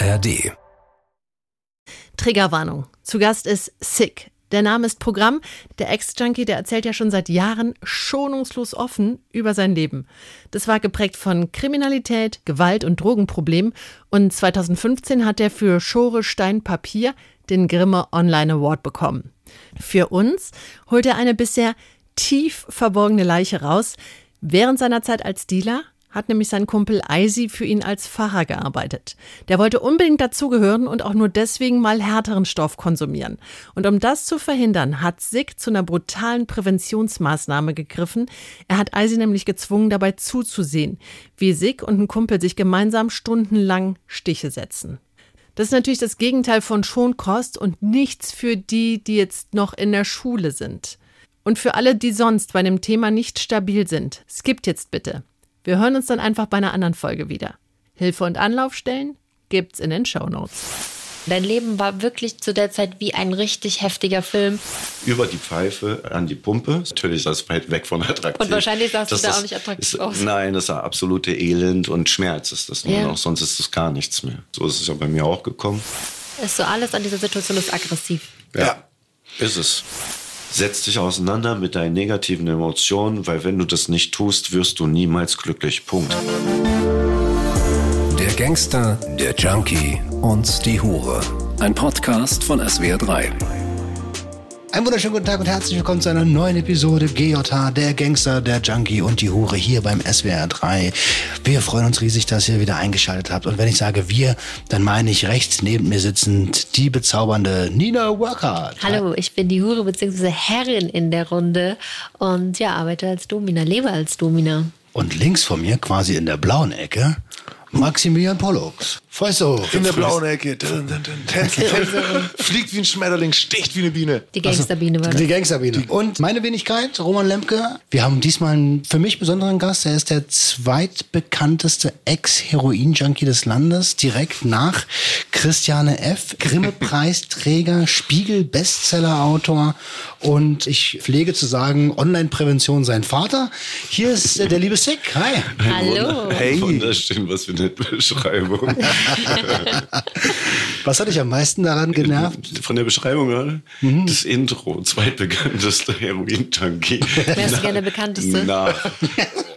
ARD. Triggerwarnung. Zu Gast ist Sick. Der Name ist Programm. Der Ex-Junkie, der erzählt ja schon seit Jahren schonungslos offen über sein Leben. Das war geprägt von Kriminalität, Gewalt und Drogenproblemen. Und 2015 hat er für Schore Stein Papier den Grimme Online Award bekommen. Für uns holt er eine bisher tief verborgene Leiche raus. Während seiner Zeit als Dealer hat nämlich sein Kumpel Eisi für ihn als Pfarrer gearbeitet. Der wollte unbedingt dazugehören und auch nur deswegen mal härteren Stoff konsumieren. Und um das zu verhindern, hat Sick zu einer brutalen Präventionsmaßnahme gegriffen. Er hat Eisi nämlich gezwungen, dabei zuzusehen, wie Sick und ein Kumpel sich gemeinsam stundenlang Stiche setzen. Das ist natürlich das Gegenteil von Schonkost und nichts für die, die jetzt noch in der Schule sind. Und für alle, die sonst bei dem Thema nicht stabil sind, skippt jetzt bitte. Wir hören uns dann einfach bei einer anderen Folge wieder. Hilfe und Anlaufstellen gibt's in den Show Notes. Dein Leben war wirklich zu der Zeit wie ein richtig heftiger Film. Über die Pfeife an die Pumpe. Natürlich das weit weg von attraktiv. Und wahrscheinlich sahst das du da ist, auch nicht attraktiv ist, aus. Nein, das war absolute Elend und Schmerz ist das nur Ja. noch. Sonst ist es gar nichts mehr. So ist es ja bei mir auch gekommen. Ist so alles an dieser Situation ist aggressiv. Ja, ist es. Setz dich auseinander mit deinen negativen Emotionen, weil wenn du das nicht tust, wirst du niemals glücklich. Punkt. Der Gangster, der Junkie und die Hure. Ein Podcast von SWR3. Einen wunderschönen guten Tag und herzlich willkommen zu einer neuen Episode GJH, der Gangster, der Junkie und die Hure hier beim SWR 3. Wir freuen uns riesig, dass ihr wieder eingeschaltet habt. Und wenn ich sage wir, dann meine ich rechts neben mir sitzend die bezaubernde Nina Workhardt. Hallo, ich bin die Hure bzw. Herrin in der Runde und ja, arbeite als Domina, lebe als Domina. Und links von mir, quasi in der blauen Ecke, Maximilian Pollux. Fäusto. In der blauen Ecke. Dun, dun, dun. Tänzen, tänzen. Fliegt wie ein Schmetterling, sticht wie eine Biene. Die Gangsterbiene war das. Die Gangsterbiene. Und meine Wenigkeit, Roman Lemke. Wir haben diesmal einen für mich besonderen Gast. Er ist der zweitbekannteste Ex-Heroin-Junkie des Landes, direkt nach Christiane F., Grimme-Preisträger, Spiegel-Bestseller-Autor und ich pflege zu sagen, Online-Prävention sein Vater. Hier ist der liebe Sick. Hi. Hallo. Hey. Wunderschön, was für eine Beschreibung. Was hat dich am meisten daran genervt? Von der Beschreibung gerade? Das Intro, zweitbekannteste Heroin-Junkie. Wärst du gerne der bekannteste? Na,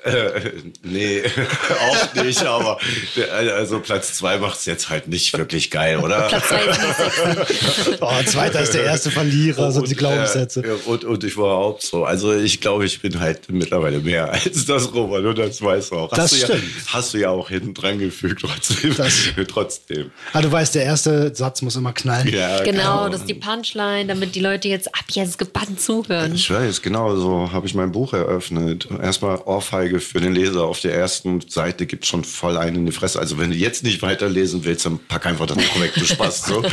äh, nee, auch nicht, aber der- also Platz zwei macht es jetzt halt nicht wirklich geil, oder? Platz zwei ist nicht sexy. Oh, zweiter ist der erste Verlierer, so die Glaubenssätze. Äh, und, und ich war auch so. Also ich glaube, ich bin halt mittlerweile mehr als das Robert und das weißt du auch. Das hast du stimmt. Ja, hast du ja auch hinten dran gefügt, trotzdem. Das- trotzdem. Ah, du weißt, der erste Satz muss immer knallen. Ja, Genau, das ist die Punchline, damit die Leute jetzt ab jetzt gebannt zuhören. Ich weiß, genau so habe ich mein Buch eröffnet. Erstmal Ohrfeige für den Leser. Auf der ersten Seite gibt schon voll einen in die Fresse. Also wenn du jetzt nicht weiterlesen willst, dann pack einfach das weg, du Spaß. So.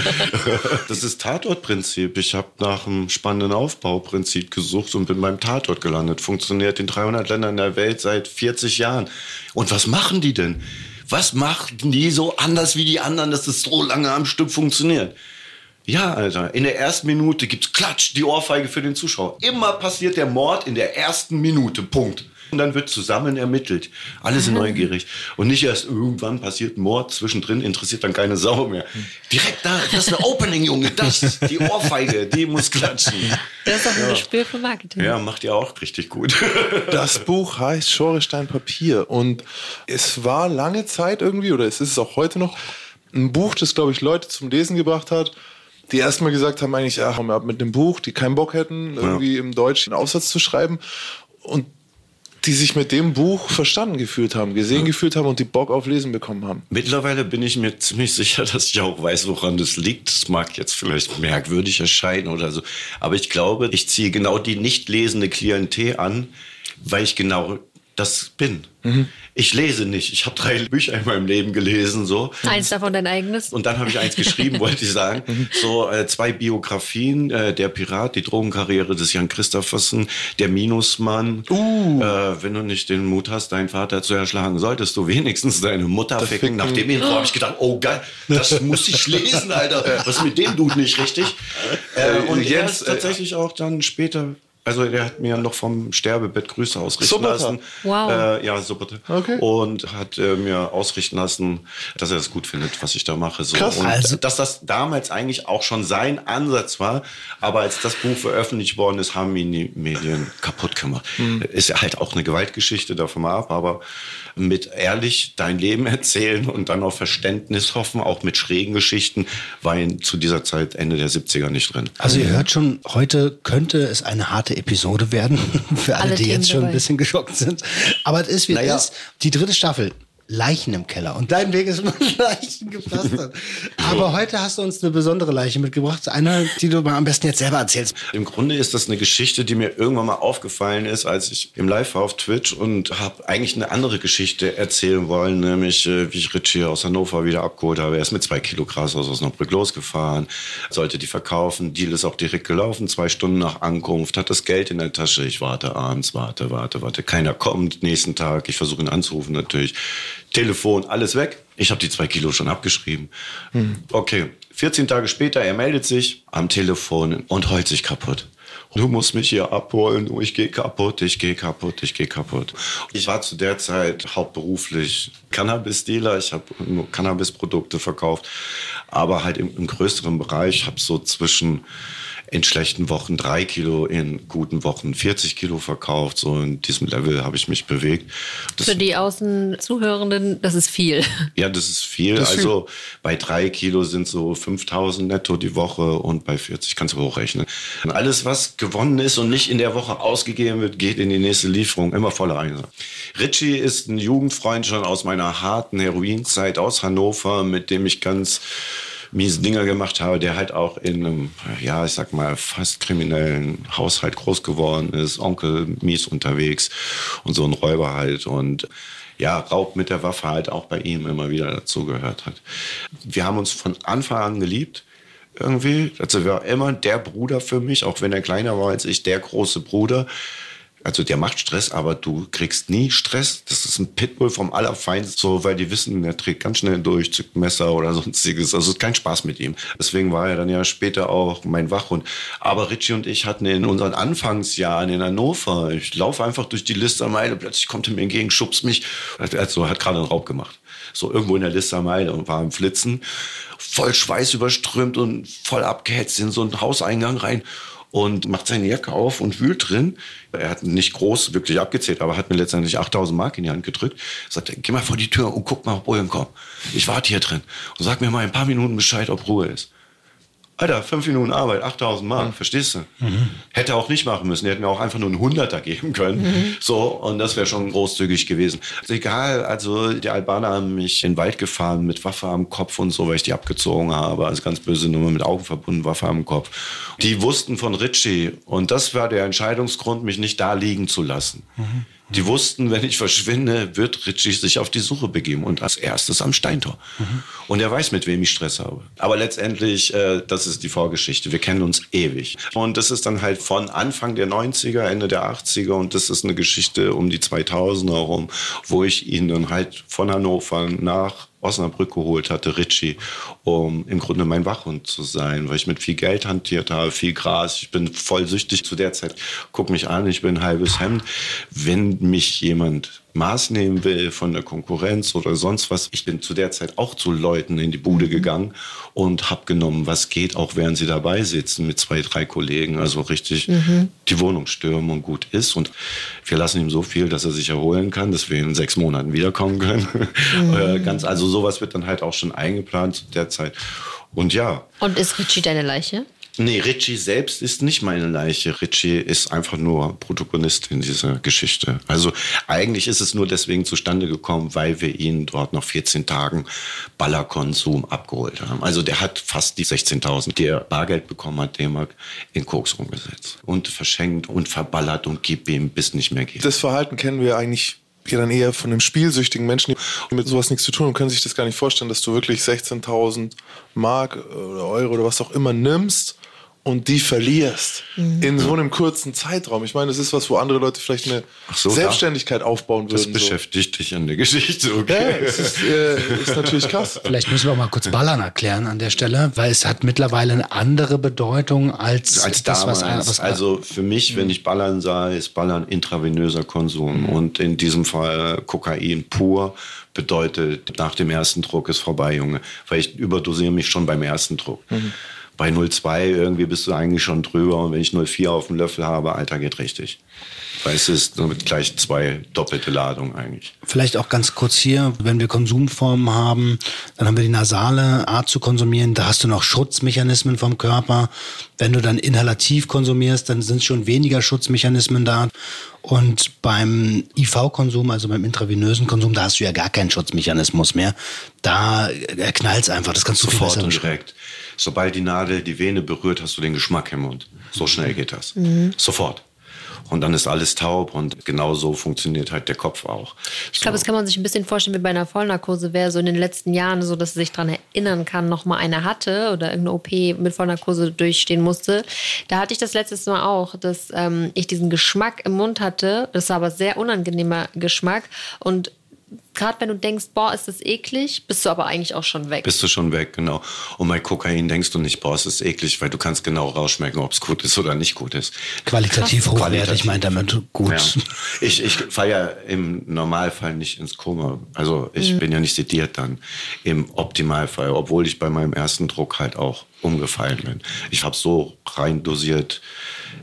Das ist Tatortprinzip. Ich habe nach einem spannenden Aufbauprinzip gesucht und bin beim Tatort gelandet. Funktioniert in 300 Ländern der Welt seit 40 Jahren. Und was machen die denn? Was machen die so anders wie die anderen, dass es so lange am Stück funktioniert? Ja, Alter, in der ersten Minute gibt's Klatsch, die Ohrfeige für den Zuschauer. Immer passiert der Mord in der ersten Minute, Punkt. Und dann wird zusammen ermittelt. Alle sind neugierig. Und nicht erst irgendwann passiert ein Mord, zwischendrin interessiert dann keine Sau mehr. Direkt da, das ist eine Opening, Junge, das, die Ohrfeige, die muss klatschen. Das ist auch ein Gespür für Marketing. Ja, macht ihr auch richtig gut. Das Buch heißt Schorestein Papier und es war lange Zeit irgendwie, oder es ist es auch heute noch, ein Buch, das, glaube ich, Leute zum Lesen gebracht hat, die erstmal gesagt haben, eigentlich, ja, hau mir ab mit dem Buch, die keinen Bock hätten, irgendwie im Deutsch einen Aufsatz zu schreiben und die sich mit dem Buch verstanden gefühlt haben, gesehen gefühlt haben und die Bock auf Lesen bekommen haben. Mittlerweile bin ich mir ziemlich sicher, dass ich auch weiß, woran das liegt. Das mag jetzt vielleicht merkwürdig erscheinen oder so. Aber ich glaube, ich ziehe genau die nicht lesende Klientel an, weil ich genau das bin. Ich lese nicht. Ich habe drei Bücher in meinem Leben gelesen, so. Eins davon dein eigenes. Und dann habe ich eins geschrieben, wollte ich sagen. So äh, zwei Biografien, äh, der Pirat, die Drogenkarriere des Jan Christophersen, der Minusmann. Uh. Äh, wenn du nicht den Mut hast, deinen Vater zu erschlagen, solltest du wenigstens deine Mutter ficken. Ficken. Nach dem Intro habe ich gedacht, oh geil, das muss ich lesen, Alter. Was ist mit dem Dude nicht richtig? Äh, und er Jens, ist tatsächlich auch dann später Also der hat mir noch vom Sterbebett Grüße ausrichten Supperter. lassen. Wow. Äh, ja, Supperter. Okay. Und hat äh, mir ausrichten lassen, dass er das gut findet, was ich da mache. So. Krass. Und Also- dass das damals eigentlich auch schon sein Ansatz war. Aber als das Buch veröffentlicht worden ist, haben ihn die Medien kaputt gemacht. Hm. Ist ja halt auch eine Gewaltgeschichte, davon mal ab. Aber mit ehrlich dein Leben erzählen und dann auf Verständnis hoffen, auch mit schrägen Geschichten, war ihn zu dieser Zeit Ende der 70er nicht drin. Also ihr hört schon, heute könnte es eine harte Episode werden, für alle, Alle die Themen jetzt schon ein dabei. bisschen geschockt sind. Aber es ist, wie Naja. es ist. Die dritte Staffel. Leichen im Keller. Und dein Weg ist mit Leichen gepflastert. Aber heute hast du uns eine besondere Leiche mitgebracht. Eine, die du mal am besten jetzt selber erzählst. Im Grunde ist das eine Geschichte, die mir irgendwann mal aufgefallen ist, als ich im Live war auf Twitch und habe eigentlich eine andere Geschichte erzählen wollen, nämlich äh, wie ich Richie aus Hannover wieder abgeholt habe. Er ist mit zwei Kilo Gras aus Osnabrück losgefahren, sollte die verkaufen. Deal ist auch direkt gelaufen, zwei Stunden nach Ankunft, hat das Geld in der Tasche. Ich warte abends, warte, warte, warte. Keiner kommt. Nächsten Tag, ich versuche ihn anzurufen natürlich. Telefon, alles weg. Ich habe die zwei Kilo schon abgeschrieben. Okay, 14 Tage später, er meldet sich am Telefon und heult sich kaputt. Du musst mich hier abholen, ich gehe kaputt, ich gehe kaputt, ich gehe kaputt. Ich war zu der Zeit hauptberuflich Cannabis-Dealer, ich habe nur Cannabis-Produkte verkauft, aber halt im, im größeren Bereich, habe so zwischen in schlechten Wochen drei Kilo, in guten Wochen 40 Kilo verkauft. So in diesem Level habe ich mich bewegt. Das Für die Außenzuhörenden, das ist viel. ja, das ist viel. Das ist viel. also bei drei Kilo sind so 5000 netto die Woche und bei 40 kannst du hochrechnen. Und alles, was gewonnen ist und nicht in der Woche ausgegeben wird, geht in die nächste Lieferung. Immer voller Einsatz. Richie ist ein Jugendfreund schon aus meiner harten Heroinzeit aus Hannover, mit dem ich ganz miese Dinger gemacht habe, der halt auch in einem, ja, ich sag mal, fast kriminellen Haushalt groß geworden ist, Onkel mies unterwegs und so ein Räuber halt und ja, Raub mit der Waffe halt auch bei ihm immer wieder dazugehört hat. Wir haben uns von Anfang an geliebt. Irgendwie. Also war immer der Bruder für mich, auch wenn er kleiner war als ich, der große Bruder. Also der macht Stress, aber du kriegst nie Stress. Das ist ein Pitbull vom Allerfeinsten, so, weil die wissen, der trägt ganz schnell durch, zückt Messer oder sonstiges. Also es ist kein Spaß mit ihm. Deswegen war er dann ja später auch mein Wachhund. Aber Richie und ich hatten in unseren Anfangsjahren in Hannover, ich laufe einfach durch die Listermeile, plötzlich kommt er mir entgegen, schubst mich, also hat gerade einen Raub gemacht. So irgendwo in der Listermeile und war am Flitzen, voll Schweiß überströmt und voll abgehetzt in so einen Hauseingang rein und macht seine Jacke auf und wühlt drin. Er hat nicht groß wirklich abgezählt, aber hat mir letztendlich 8000 Mark in die Hand gedrückt. Sagt, geh mal vor die Tür und guck mal, ob Bullen kommen. Ich warte hier drin und sag mir mal in ein paar Minuten Bescheid, ob Ruhe ist. Alter, fünf Minuten Arbeit, 8000 Mark, verstehst du? Hätte auch nicht machen müssen. Die hätten mir auch einfach nur einen Hunderter geben können. So, und das wäre schon großzügig gewesen. Ist egal, also die Albaner haben mich in den Wald gefahren mit Waffe am Kopf und so, weil ich die abgezogen habe. Also ganz böse Nummer mit Augen verbunden, Waffe am Kopf. Die wussten von Richie und das war der Entscheidungsgrund, mich nicht da liegen zu lassen. Die wussten, wenn ich verschwinde, wird Richie sich auf die Suche begeben und als erstes am Steintor. Und er weiß, mit wem ich Stress habe. Aber letztendlich, äh, das ist die Vorgeschichte. Wir kennen uns ewig. Und das ist dann halt von Anfang der 90er, Ende der 80er und das ist eine Geschichte um die 2000er herum, wo ich ihn dann halt von Hannover nach Osnabrück geholt hatte, Richie, um im Grunde mein Wachhund zu sein, weil ich mit viel Geld hantiert habe, viel Gras. Ich bin voll süchtig zu der Zeit. Guck mich an, ich bin ein halbes Hemd. Wenn mich jemand Maß nehmen will von der Konkurrenz oder sonst was, ich bin zu der Zeit auch zu Leuten in die Bude gegangen und habe genommen, was geht, auch während sie dabei sitzen mit zwei, drei Kollegen. Also richtig die Wohnung stürmen und gut ist. Und wir lassen ihm so viel, dass er sich erholen kann, dass wir in sechs Monaten wiederkommen können. Äh, Ganz, also sowas wird dann halt auch schon eingeplant zu der Zeit. Und ja, Und ist Richie deine Leiche? Nee, Richie selbst ist nicht meine Leiche. Richie ist einfach nur Protagonist in dieser Geschichte. Also eigentlich ist es nur deswegen zustande gekommen, weil wir ihn dort nach 14 Tagen Ballerkonsum abgeholt haben. Also der hat fast die 16.000, die er Bargeld bekommen hat, D-Mark, in Koks umgesetzt. Und verschenkt und verballert und gib ihm, bis nicht mehr geht. Das Verhalten kennen wir eigentlich ja dann eher von einem spielsüchtigen Menschen, die mit sowas nichts zu tun haben, können sich das gar nicht vorstellen, dass du wirklich 16.000 Mark oder Euro oder was auch immer nimmst und die verlierst in so einem kurzen Zeitraum. Ich meine, das ist was, wo andere Leute vielleicht eine so, Selbstständigkeit aufbauen Das würden. so. beschäftigt dich an der Geschichte, Ja, okay? es ist, äh, ist natürlich krass. Vielleicht müssen wir auch mal kurz Ballern erklären an der Stelle, weil es hat mittlerweile eine andere Bedeutung als, als das, was, damals. was also für mich, wenn ich Ballern sah, ist Ballern intravenöser Konsum. Und in diesem Fall Kokain pur bedeutet, nach dem ersten Druck ist vorbei, Junge. Weil ich überdosiere mich schon beim ersten Druck. Bei 0,2 irgendwie bist du eigentlich schon drüber. Und wenn ich 0,4 auf dem Löffel habe, Alter, geht richtig. Weil es ist damit gleich zwei doppelte Ladungen eigentlich. Vielleicht auch ganz kurz hier, wenn wir Konsumformen haben, dann haben wir die nasale Art zu konsumieren, da hast du noch Schutzmechanismen vom Körper. Wenn du dann inhalativ konsumierst, dann sind schon weniger Schutzmechanismen da. Und beim IV-Konsum, also beim intravenösen Konsum, da hast du ja gar keinen Schutzmechanismus mehr. Da knallt es einfach, das kannst du viel Sofort besser und direkt. Sobald die Nadel die Vene berührt, hast du den Geschmack im Mund. So schnell geht das. Sofort. Und dann ist alles taub und genau so funktioniert halt der Kopf auch. Ich glaube, das kann man sich ein bisschen vorstellen wie bei einer Vollnarkose. Wer so in den letzten Jahren, so dass er sich daran erinnern kann, noch mal eine hatte oder irgendeine OP mit Vollnarkose durchstehen musste. Da hatte ich das letztes Mal auch, dass ähm, ich diesen Geschmack im Mund hatte. Das war aber sehr unangenehmer Geschmack. Und gerade wenn du denkst, boah, ist das eklig, bist du aber eigentlich auch schon weg. Bist du schon weg, genau. Und bei Kokain denkst du nicht, boah, es ist eklig, weil du kannst genau rausschmecken, ob es gut ist oder nicht gut ist. Qualitativ hochwertig, Qualitativ. meint damit gut. Ja. Ich, ich fahre ja im Normalfall nicht ins Koma. Also ich bin ja nicht sediert dann. Im Optimalfall, obwohl ich bei meinem ersten Druck halt auch umgefallen bin. Ich habe so rein dosiert,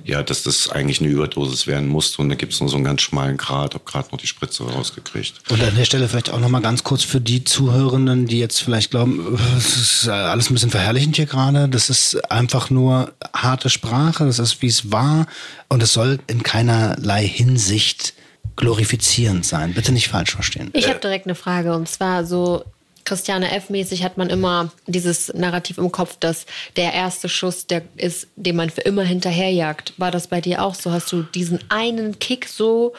ja, dass das eigentlich eine Überdosis werden musste. Und da gibt es nur so einen ganz schmalen Grat, habe gerade noch die Spritze rausgekriegt. Und an der Stelle vielleicht auch noch mal ganz kurz für die Zuhörenden, die jetzt vielleicht glauben, es ist alles ein bisschen verherrlichend hier gerade. Das ist einfach nur harte Sprache. Das ist, wie es war. Und es soll in keinerlei Hinsicht glorifizierend sein. Bitte nicht falsch verstehen. Ich habe direkt eine Frage und zwar so Christiane F-mäßig hat man immer dieses Narrativ im Kopf, dass der erste Schuss der ist, den man für immer hinterherjagt. War das bei dir auch so? Hast du diesen einen Kick so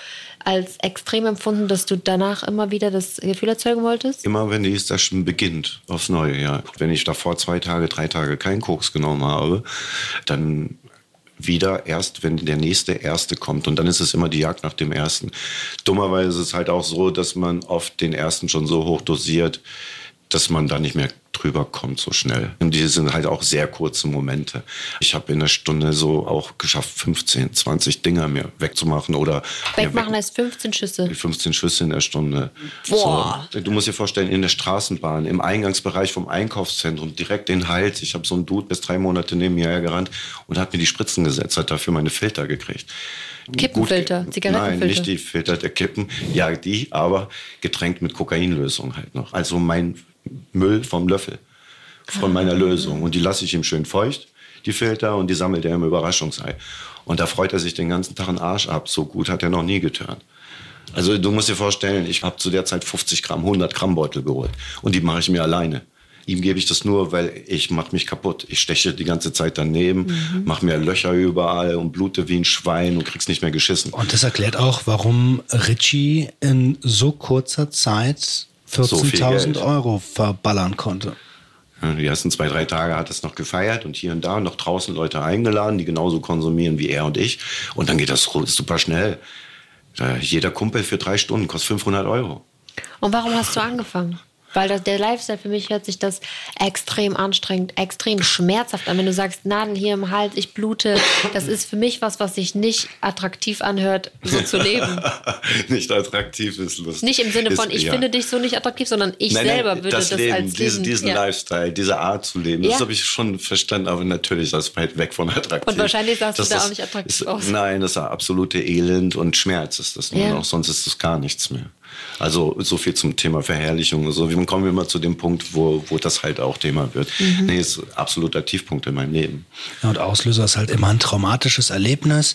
als extrem empfunden, dass du danach immer wieder das Gefühl erzeugen wolltest? Immer wenn die Session beginnt, aufs neue Jahr. Wenn ich davor zwei Tage, drei Tage keinen Koks genommen habe, dann wieder erst, wenn der nächste Erste kommt. Und dann ist es immer die Jagd nach dem Ersten. Dummerweise ist es halt auch so, dass man oft den Ersten schon so hoch dosiert, dass man da nicht mehr drüber kommt so schnell. Und die sind halt auch sehr kurze Momente. Ich habe in einer Stunde so auch geschafft, 15, 20 Dinger mir wegzumachen oder Wegmachen weg- heißt 15 Schüsse. 15 Schüsse in der Stunde. Boah. So, du musst dir vorstellen, in der Straßenbahn, im Eingangsbereich vom Einkaufszentrum, direkt den Hals. Ich habe so einen Dude bis drei Monate neben mir hergerannt und hat mir die Spritzen gesetzt, hat dafür meine Filter gekriegt. Kippenfilter, Gut Zigarettenfilter. Nein, nicht die Filter der Kippen. Ja, die, aber getränkt mit Kokainlösung halt noch. Also mein Müll vom Löffel, von meiner Ah. Lösung. Und die lasse ich ihm schön feucht, die Filter, und die sammelt er im Überraschungsei. Und da freut er sich den ganzen Tag einen Arsch ab. So gut hat er noch nie getan. Also du musst dir vorstellen, ich habe zu der Zeit 50 Gramm, 100 Gramm Beutel geholt. Und die mache ich mir alleine. Ihm gebe ich das nur, weil ich mache mich kaputt. Ich steche die ganze Zeit daneben, Mhm. mache mir Löcher überall und blute wie ein Schwein und krieg's nicht mehr geschissen. Und das erklärt auch, warum Richie in so kurzer Zeit 14.000 Geld. Euro verballern konnte. Ja, Die ersten zwei, drei Tage hat es noch gefeiert und hier und da noch draußen Leute eingeladen, die genauso konsumieren wie er und ich. Und dann geht das super schnell. Jeder Kumpel für drei Stunden kostet 500 Euro. Und warum hast du angefangen? Weil das, der Lifestyle für mich hört sich das extrem anstrengend, extrem schmerzhaft an. Wenn du sagst, Nadel hier im Hals, ich blute, das ist für mich was, was sich nicht attraktiv anhört, so zu leben. nicht attraktiv ist lustig. Nicht im Sinne von, Ist- ich ja. finde dich so nicht attraktiv, sondern ich Nein, nein, selber würde das, Leben, als diesen, diesen ja. Lifestyle, diese Art zu leben, Ja. das habe ich schon verstanden, aber natürlich, das ist weit weg von attraktiv. Und wahrscheinlich sahst du Das da ist- auch nicht attraktiv ist, aus. Nein, das ist absolute Elend und Schmerz ist das nur noch, sonst ist das gar nichts mehr. Also so viel zum Thema Verherrlichung und so. Wie kommen wir mal zu dem Punkt, wo, wo das halt auch Thema wird. Mhm. Nee, ist absoluter Tiefpunkt in meinem Leben. Ja, und Auslöser ist halt immer ein traumatisches Erlebnis.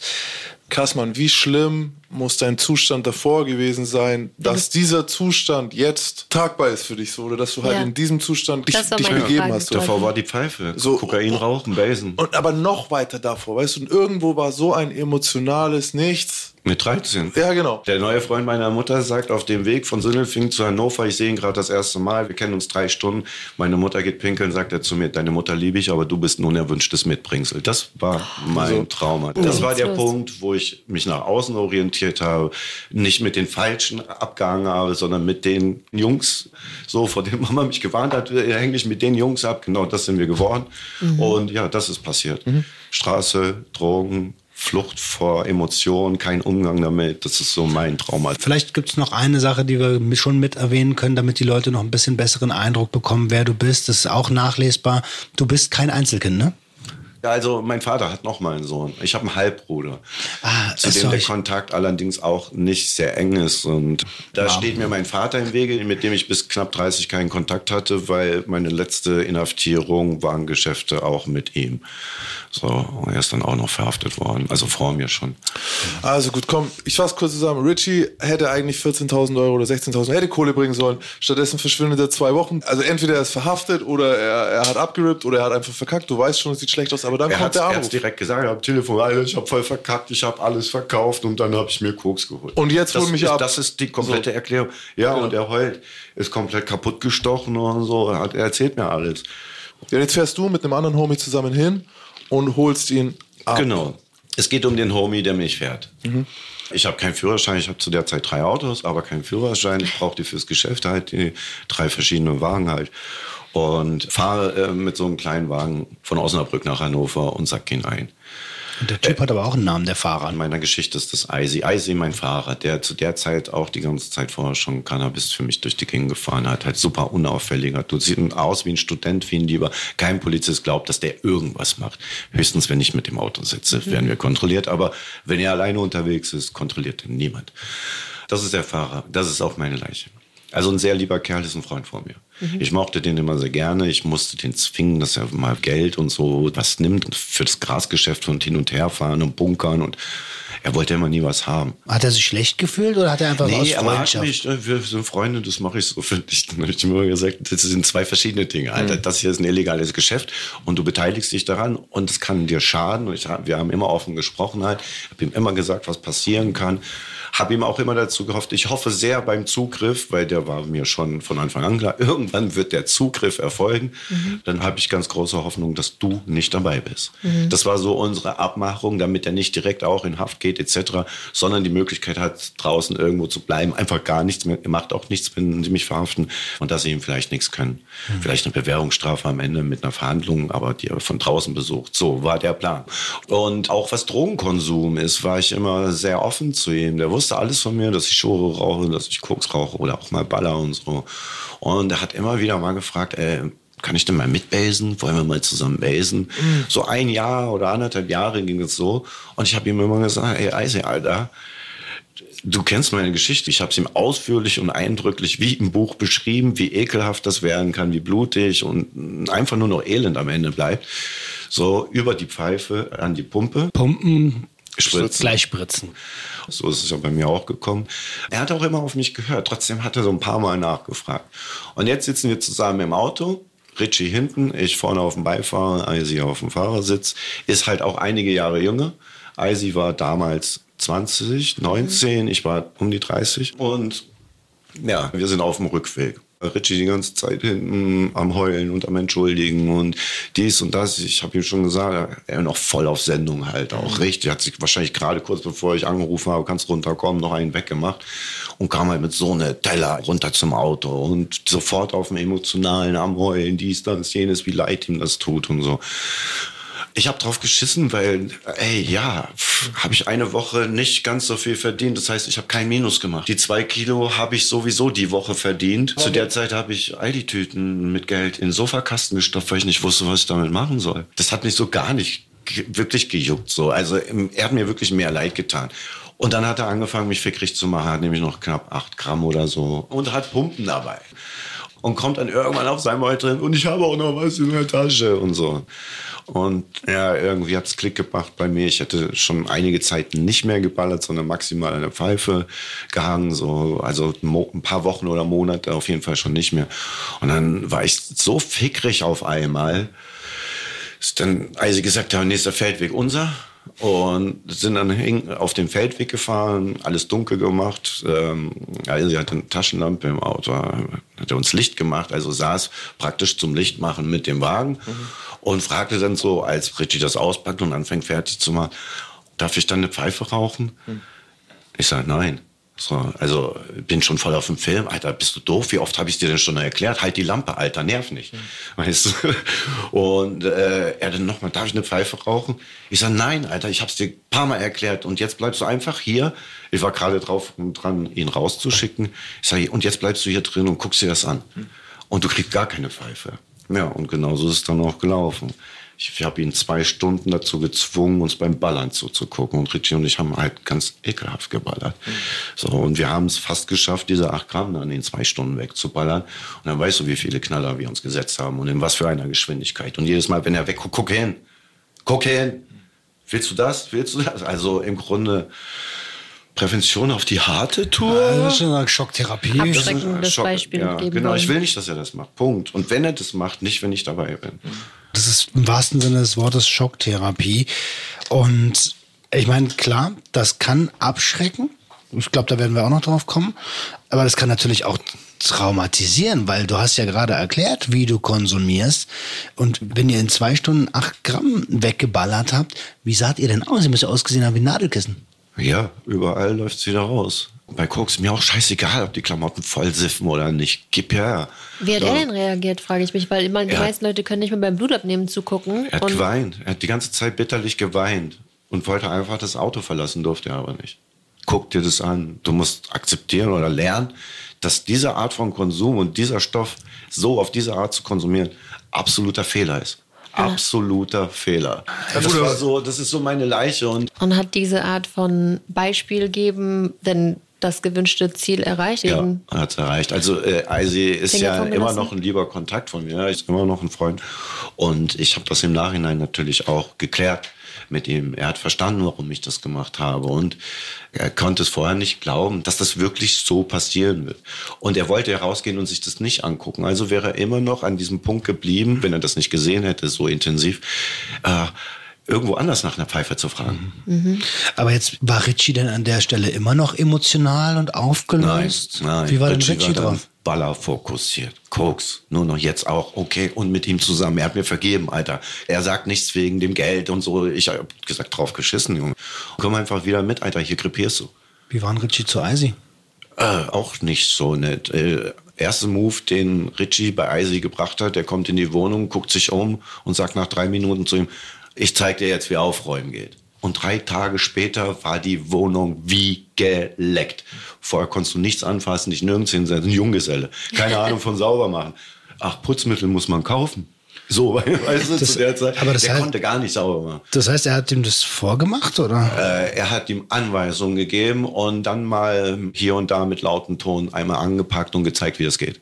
Krass, Mann, wie schlimm muss dein Zustand davor gewesen sein, dass dieser Zustand jetzt tragbar ist für dich so oder dass du halt Ja. in diesem Zustand dich, dich begeben Frage. hast. Davor war die Pfeife. So- Kokain rauchen, Basen. Und aber noch weiter davor, weißt du, und irgendwo war so ein emotionales Nichts. Mit 13. Ja, genau. Der neue Freund meiner Mutter sagt auf dem Weg von Sindelfing zu Hannover, ich sehe ihn gerade das erste Mal, wir kennen uns drei Stunden. Meine Mutter geht pinkeln, sagt er zu mir, deine Mutter liebe ich, aber du bist ein unerwünschtes Mitbringsel. Das war mein Trauma. Das war der. Punkt, wo ich mich nach außen orientiert habe, nicht mit den Falschen abgehangen habe, sondern mit den Jungs, so vor denen Mama mich gewarnt hat, äh, hänge ich mit den Jungs ab. Genau das sind wir geworden. Und ja, das ist passiert. Straße, Drogen, Flucht vor Emotionen, kein Umgang damit. Das ist so mein Trauma. Vielleicht gibt es noch eine Sache, die wir schon mit erwähnen können, damit die Leute noch ein bisschen besseren Eindruck bekommen, wer du bist. Das ist auch nachlesbar. Du bist kein Einzelkind, ne? Ja, also mein Vater hat noch mal einen Sohn. Ich habe einen Halbbruder. Ah, zu dem sorry. der Kontakt allerdings auch nicht sehr eng ist. Und da steht mir mein Vater im Wege, mit dem ich bis knapp 30 keinen Kontakt hatte, weil meine letzte Inhaftierung waren Geschäfte auch mit ihm. So, und er ist dann auch noch verhaftet worden. Also vor mir schon. Also gut, komm, ich fasse kurz zusammen. Richie hätte eigentlich 14.000 Euro oder 16.000, hätte Kohle bringen sollen. Stattdessen verschwindet er zwei Wochen. Also entweder er ist verhaftet oder er, er hat abgerippt oder er hat einfach verkackt. Du weißt schon, es sieht schlecht aus, aber dann Er kommt hat der Anruf. direkt gesagt am Telefon, ich habe voll verkackt, ich habe alles verkauft und dann habe ich mir Koks geholt. Und jetzt hol mich ist, ab. Das ist die komplette So. Erklärung. Ja, und er heult, ist komplett kaputt gestochen und so. Er, hat, er erzählt mir alles. Ja, jetzt fährst du mit einem anderen Homie zusammen hin und holst ihn ab. Genau. Es geht um den Homie, der mich fährt. Mhm. Ich habe keinen Führerschein. Ich habe zu der Zeit drei Autos, aber keinen Führerschein. Ich brauche die fürs Geschäft halt, die drei verschiedene Wagen halt. Und fahre äh, mit so einem kleinen Wagen von Osnabrück nach Hannover und sack ihn ein. Und der Typ hat aber auch einen Namen, der Fahrer. An meiner Geschichte ist das Eisi. Eisi, mein Fahrer, der zu der Zeit auch die ganze Zeit vorher schon Cannabis für mich durch die Gegend gefahren hat. Halt super unauffälliger. Du siehst aus wie ein Student, wie ein Lieber. Kein Polizist glaubt, dass der irgendwas macht. Höchstens, wenn ich mit dem Auto sitze, werden wir kontrolliert. Aber wenn er alleine unterwegs ist, kontrolliert ihn niemand. Das ist der Fahrer. Das ist auch meine Leiche. Also ein sehr lieber Kerl ist ein Freund von mir. Ich mochte den immer sehr gerne. Ich musste den zwingen, dass er mal Geld und so was nimmt für das Grasgeschäft und hin und her fahren und bunkern und er wollte immer nie was haben. Hat er sich schlecht gefühlt oder hat er einfach aus Nee, aber hat Freundschaft? mich, äh, wir sind Freunde, das mache ich so für dich. Dann habe ich immer gesagt, das sind zwei verschiedene Dinge. Alter, das hier ist ein illegales Geschäft und du beteiligst dich daran und es kann dir schaden. Und ich, wir haben immer offen gesprochen halt, habe ihm immer gesagt, was passieren kann. Habe ihm auch immer dazu gehofft, ich hoffe sehr beim Zugriff, weil der war mir schon von Anfang an klar, irgendwann wird der Zugriff erfolgen. Dann habe ich ganz große Hoffnung, dass du nicht dabei bist. Das war so unsere Abmachung, damit er nicht direkt auch in Haft geht etc., sondern die Möglichkeit hat, draußen irgendwo zu bleiben, einfach gar nichts mehr, er macht auch nichts, wenn sie mich verhaften und dass sie ihm vielleicht nichts können. Vielleicht eine Bewährungsstrafe am Ende mit einer Verhandlung, aber die er von draußen besucht. So war der Plan. Und auch was Drogenkonsum ist, war ich immer sehr offen zu ihm. Der wusste alles von mir, dass ich Schore rauche, dass ich Koks rauche oder auch mal Baller und so. Und er hat immer wieder mal gefragt, ey, kann ich denn mal mitbasen? Wollen wir mal zusammen basen? So ein Jahr oder anderthalb Jahre ging es so. Und ich habe ihm immer gesagt, ey, Eise, Alter, Du kennst meine Geschichte. Ich habe es ihm ausführlich und eindrücklich wie im Buch beschrieben, wie ekelhaft das werden kann, wie blutig und einfach nur noch elend am Ende bleibt. So über die Pfeife an die Pumpe. Pumpen, Spritzen. gleich spritzen. So ist es ja bei mir auch gekommen. Er hat auch immer auf mich gehört. Trotzdem hat er so ein paar Mal nachgefragt. Und jetzt sitzen wir zusammen im Auto. Richie hinten, ich vorne auf dem Beifahrer, Eisi auf dem Fahrersitz. Ist halt auch einige Jahre jünger. Eisi war damals 20, 19, ich war um die 30. Und ja, wir sind auf dem Rückweg. Richie die ganze Zeit hinten am Heulen und am Entschuldigen und dies und das. Ich habe ihm schon gesagt, er noch voll auf Sendung halt auch richtig. Hat sich wahrscheinlich gerade kurz bevor ich angerufen habe, kannst runterkommen, noch einen weggemacht und kam halt mit so einer Teller runter zum Auto und sofort auf dem emotionalen am Heulen, dies, das, jenes, wie leid ihm das tut und so. Ich habe drauf geschissen, weil, ey, ja, habe ich eine Woche nicht ganz so viel verdient. Das heißt, ich habe kein Minus gemacht. Die zwei Kilo habe ich sowieso die Woche verdient. Zu der Zeit habe ich Aldi-Tüten mit Geld in den Sofakasten gestopft, weil ich nicht wusste, was ich damit machen soll. Das hat mich so gar nicht wirklich gejuckt. So. Also er hat mir wirklich mehr leid getan. Und dann hat er angefangen, mich fickrig zu machen, hat nämlich noch knapp acht Gramm oder so und hat Pumpen dabei. Und kommt dann irgendwann auf sein Mal drin und ich habe auch noch was in der Tasche und so. Und ja, irgendwie hat es Klick gemacht bei mir. Ich hätte schon einige Zeit nicht mehr geballert, sondern maximal an der Pfeife gehangen. So, also ein paar Wochen oder Monate auf jeden Fall schon nicht mehr. Und dann war ich so fickrig auf einmal, ist dann, als sie gesagt haben, nächster Feldweg unser. Und sind dann auf den Feldweg gefahren, alles dunkel gemacht. Ähm, also sie hatte eine Taschenlampe im Auto, hat uns Licht gemacht, also saß praktisch zum Lichtmachen mit dem Wagen mhm. und fragte dann so, als Richie das auspackt und anfängt fertig zu machen, darf ich dann eine Pfeife rauchen? Mhm. Ich sage, nein. So, also bin schon voll auf dem Film. Alter, bist du doof? Wie oft habe ich dir denn schon erklärt? Halt die Lampe, Alter, nerv nicht. Mhm. Weißt du? Und äh, er dann nochmal, darf ich eine Pfeife rauchen? Ich sage, nein, Alter, ich habe es dir ein paar Mal erklärt und jetzt bleibst du einfach hier. Ich war gerade drauf dran, ihn rauszuschicken. Ich sage, und jetzt bleibst du hier drin und guckst dir das an. Mhm. Und du kriegst gar keine Pfeife. Ja, und genauso ist es dann auch gelaufen ich habe ihn zwei Stunden dazu gezwungen, uns beim Ballern zuzugucken. Und Richie und ich haben halt ganz ekelhaft geballert. So, und wir haben es fast geschafft, diese acht Gramm dann in zwei Stunden wegzuballern. Und dann weißt du, wie viele Knaller wir uns gesetzt haben und in was für einer Geschwindigkeit. Und jedes Mal, wenn er wegguckt, guck hin, guck hin. Willst du das? Willst du das? Also im Grunde Prävention auf die harte Tour. Ja, das ist eine Schocktherapie. Abschreckendes Schock, Beispiel ja, geben Genau, wollen. ich will nicht, dass er das macht. Punkt. Und wenn er das macht, nicht, wenn ich dabei bin. Das ist im wahrsten Sinne des Wortes Schocktherapie. Und ich meine, klar, das kann abschrecken. Ich glaube, da werden wir auch noch drauf kommen. Aber das kann natürlich auch traumatisieren, weil du hast ja gerade erklärt, wie du konsumierst. Und wenn ihr in zwei Stunden acht Gramm weggeballert habt, wie saht ihr denn aus? Ihr müsst ja ausgesehen haben wie ein Nadelkissen. Ja, überall läuft es wieder raus. Bei Koks mir auch scheißegal, ob die Klamotten voll siffen oder nicht. Gib her. Wie hat So. er denn reagiert, frage ich mich, weil immer die meisten Leute können nicht mehr beim Blutabnehmen zugucken. Er hat und geweint. Er hat die ganze Zeit bitterlich geweint und wollte einfach das Auto verlassen, durfte er aber nicht. Guck dir das an. Du musst akzeptieren oder lernen, dass diese Art von Konsum und dieser Stoff so auf diese Art zu konsumieren absoluter Fehler ist. Absoluter Fehler. Das, war so, das ist so meine Leiche und Und hat diese Art von Beispiel geben denn das gewünschte Ziel erreicht? Ja, hat erreicht. Also äh, Eisi ist Finger ja immer lassen? noch ein lieber Kontakt von mir. Ist immer noch ein Freund. Und ich habe das im Nachhinein natürlich auch geklärt mit ihm. Er hat verstanden, warum ich das gemacht habe. Und er konnte es vorher nicht glauben, dass das wirklich so passieren wird. Und er wollte herausgehen und sich das nicht angucken. Also wäre er immer noch an diesem Punkt geblieben, wenn er das nicht gesehen hätte, so intensiv, äh, irgendwo anders nach einer Pfeife zu fragen. Aber jetzt war Richie denn an der Stelle immer noch emotional und Nein, aufgelöst? nein. Wie war denn Richie Richie dann drauf? Baller fokussiert. Koks. Nur noch jetzt auch. Okay. Und mit ihm zusammen. Er hat mir vergeben, Alter. Er sagt nichts wegen dem Geld und so. Ich hab gesagt, drauf geschissen, Junge. Komm einfach wieder mit, Alter. Hier krepierst du. Wie war denn Richie zu Eisi? Äh, auch nicht so nett. Äh, erster Move, den Richie bei Eisi gebracht hat, der kommt in die Wohnung, guckt sich um und sagt nach drei Minuten zu ihm, ich zeig dir jetzt, wie aufräumen geht. Und drei Tage später war die Wohnung wie geleckt. Vorher konntest du nichts anfassen, dich nirgends hinsetzen. Ein Junggeselle. Keine Ahnung von sauber machen. Ach, Putzmittel muss man kaufen. So, weißt du, Das- zu der Zeit. aber das der heißt- konnte gar nicht sauber machen. Das heißt, er hat ihm das vorgemacht, oder? Äh, er hat ihm Anweisungen gegeben und dann mal hier und da mit lautem Ton einmal angepackt und gezeigt, wie das geht.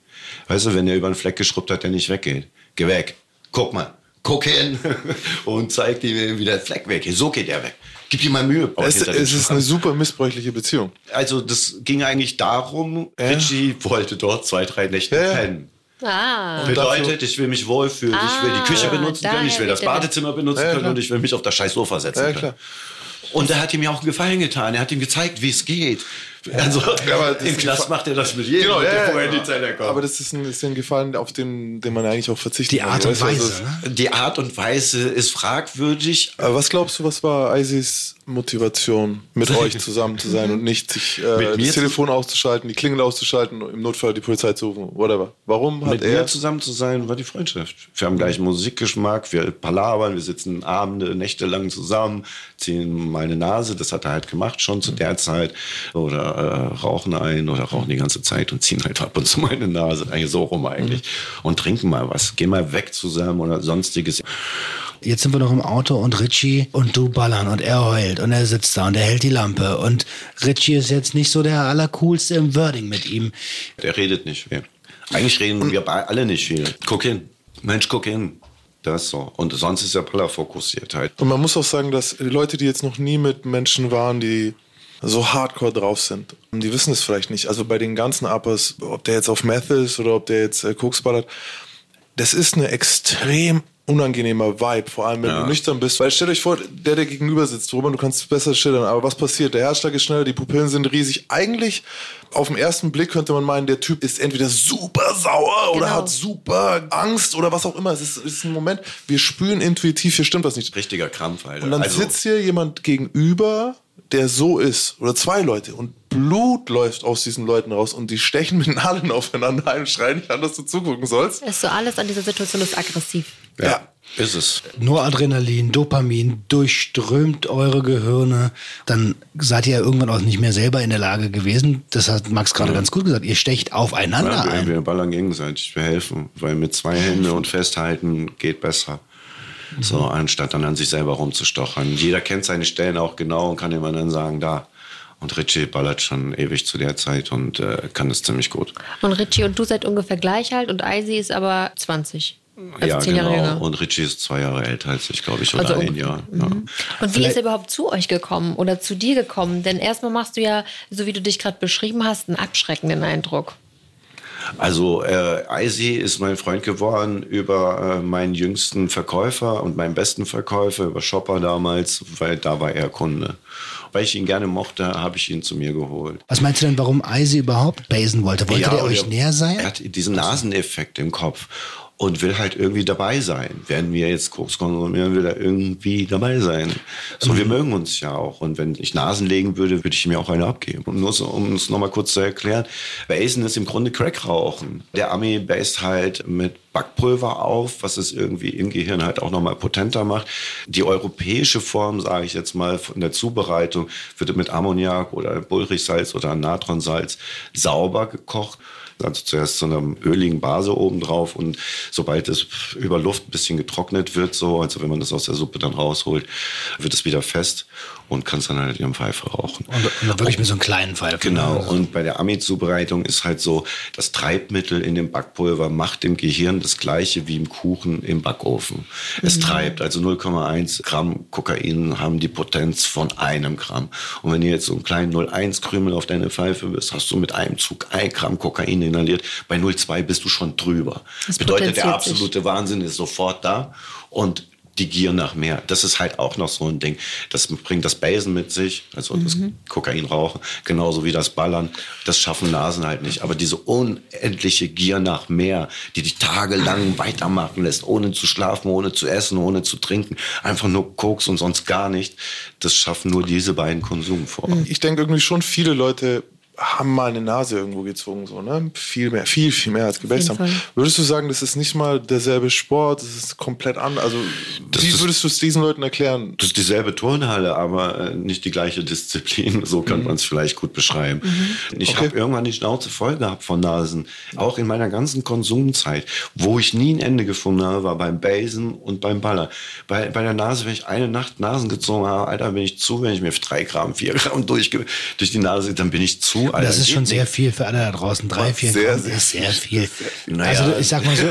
Weißt du, wenn er über einen Fleck geschrubbt hat, der nicht weggeht. Geh weg. Guck mal. Guck hin. und zeig ihm, wie der Fleck weggeht. So geht er weg. Gib ihm mal Mühe. Es, es ist eine super missbräuchliche Beziehung. also das ging eigentlich darum, Richie wollte dort zwei, drei Nächte Ja. pennen. Ah, Bedeutet, ich will mich wohlfühlen, ich will die Küche Ah, benutzen können, ich will das Badezimmer benutzen Ja, können und ich will mich auf das scheiß Sofa setzen Ja, können. klar. Und er hat ihm ja auch einen Gefallen getan. Er hat ihm gezeigt, wie es geht. Also aber das im Knast macht er das mit jedem, Genau, der ja, ja, vorher in ja. die Zelle kommt. Aber das ist ein, ist ein Gefallen, auf den, den man eigentlich auch verzichtet. Die Art und Weise, ne? die Art und Weise ist fragwürdig. Aber was glaubst du, was war Isis Motivation, mit euch zusammen zu sein und nicht sich äh, Mit mir das Telefon auszuschalten, die Klingel auszuschalten, im Notfall die Polizei zu rufen, whatever. Warum hat Mit er mir zusammen zu sein, war die Freundschaft. Wir haben gleichen Musikgeschmack, wir palabern, wir sitzen Abende, Nächte lang zusammen, ziehen meine Nase, das hat er halt gemacht schon zu der Zeit. Oder äh, rauchen ein oder rauchen die ganze Zeit und ziehen halt ab und zu meine Nase. Eigentlich so rum eigentlich. Und trinken mal was. Gehen mal weg zusammen oder sonstiges. Jetzt sind wir noch im Auto und Richie und du ballern und er heult und er sitzt da und er hält die Lampe und Richie ist jetzt nicht so der allercoolste im Wording mit ihm. Der redet nicht viel. Eigentlich reden wir bei alle nicht viel. Guck hin. Mensch, guck hin. Das so. Und sonst ist der Baller fokussiert halt. Und man muss auch sagen, dass die Leute, die jetzt noch nie mit Menschen waren, die so hardcore drauf sind, die wissen es vielleicht nicht. Also bei den ganzen Uppers, ob der jetzt auf Meth ist oder ob der jetzt äh, Koks ballert, das ist eine extrem unangenehmer Vibe, vor allem wenn Ja. du nüchtern bist. Weil stellt euch vor, der, der gegenüber sitzt, Roman, du kannst besser schildern, aber was passiert? Der Herzschlag ist schneller, die Pupillen sind riesig. Eigentlich, auf den ersten Blick könnte man meinen, der Typ ist entweder super sauer oder Genau. hat super Angst oder was auch immer. Es ist, es ist ein Moment, wir spüren intuitiv, hier stimmt was nicht. Richtiger Krampf, Alter. Und dann also, sitzt hier jemand gegenüber, der so ist, oder zwei Leute, und Blut läuft aus diesen Leuten raus und die stechen mit Nadeln aufeinander ein und schreien nicht an, dass du zugucken sollst. Ist so alles an dieser Situation ist aggressiv. ja, ist es. Noradrenalin, Dopamin durchströmt eure Gehirne. Dann seid ihr ja irgendwann auch nicht mehr selber in der Lage gewesen. Das hat Max gerade ganz gut gesagt. Ihr stecht aufeinander Ja, wir, ein. wir ballern gegenseitig, wir helfen. Weil mit zwei Händen und festhalten geht besser. So, anstatt dann an sich selber rumzustochern. Jeder kennt seine Stellen auch genau und kann immer dann sagen, da. Und Richie ballert schon ewig zu der Zeit und äh, kann das ziemlich gut. Und Richie und du seid ungefähr gleich alt und Icy ist aber 20. Also ja, 10 Jahre genau. jünger. Und Richie ist zwei Jahre älter als ich, glaube ich, oder Also ein. Jahr. Ja. Und wie ist er überhaupt zu euch gekommen oder zu dir gekommen? Denn erstmal machst du ja, so wie du dich gerade beschrieben hast, einen abschreckenden Eindruck. Also äh, Icy ist mein Freund geworden über äh, meinen jüngsten Verkäufer und meinen besten Verkäufer, über Shopper damals, weil da war er Kunde. Weil ich ihn gerne mochte, habe ich ihn zu mir geholt. Was meinst du denn, warum Eisi überhaupt basen wollte? Wollte Ja, der euch er- näher sein? Er hat diesen Naseneffekt im Kopf und will halt irgendwie dabei sein. Werden wir jetzt Koks konsumieren, will er irgendwie dabei sein. So, wir mögen uns ja auch. Und wenn ich Nasen legen würde, würde ich ja auch eine abgeben. Und nur so, um es nochmal kurz zu erklären, Basen ist im Grunde Crack-Rauchen. Der Ami based halt mit Backpulver auf, was es irgendwie im Gehirn halt auch nochmal potenter macht. Die europäische Form, sage ich jetzt mal, von der Zubereitung wird mit Ammoniak oder Bullrichsalz oder Natronsalz sauber gekocht. Also zuerst so einer öligen Base oben drauf und sobald es über Luft ein bisschen getrocknet wird, so, also wenn man das aus der Suppe dann rausholt, wird es wieder fest und kann es dann halt in der Pfeife rauchen. Und, und dann wirklich mit so einem kleinen Pfeil. Genau, Also, und bei der Ami-Zubereitung ist halt so, das Treibmittel in dem Backpulver macht im Gehirn das gleiche wie im Kuchen im Backofen. Es treibt, also 0,1 Gramm Kokain haben die Potenz von einem Gramm. Und wenn du jetzt so einen kleinen 0,1 Krümel auf deine Pfeife bist, hast du mit einem Zug ein Gramm Kokain inhaliert. Bei 0,2 bist du schon drüber. Das Bedeutet, der potenziert sich. absolute Wahnsinn ist sofort da und die Gier nach mehr. Das ist halt auch noch so ein Ding. Das bringt das Basen mit sich, also das Kokainrauchen, genauso wie das Ballern. Das schaffen Nasen halt nicht. Aber diese unendliche Gier nach mehr, die dich tagelang weitermachen lässt, ohne zu schlafen, ohne zu essen, ohne zu trinken, einfach nur Koks und sonst gar nicht, das schaffen nur diese beiden Konsumformen. Ich denke irgendwie schon, viele Leute haben mal eine Nase irgendwo gezogen, so, ne? Viel mehr, viel, viel mehr als jeden haben. Würdest du sagen, das ist nicht mal derselbe Sport, das ist komplett anders? Also, Das wie ist- würdest du es diesen Leuten erklären? Das ist dieselbe Turnhalle, aber äh, nicht die gleiche Disziplin. So kann man es vielleicht gut beschreiben. Ich Okay. habe irgendwann die Schnauze voll gehabt von Nasen. Auch in meiner ganzen Konsumzeit. Wo ich nie ein Ende gefunden habe, war beim Basen und beim Baller. Bei, bei der Nase, wenn ich eine Nacht Nasen gezogen habe, Alter, bin ich zu. Wenn ich mir drei Gramm, vier Gramm durch, durch die Nase, dann bin ich zu. Alter. das ist schon sehr viel für alle da draußen. Drei, vier Sehr, sehr ist sehr viel. Naja. Also ich sag mal so.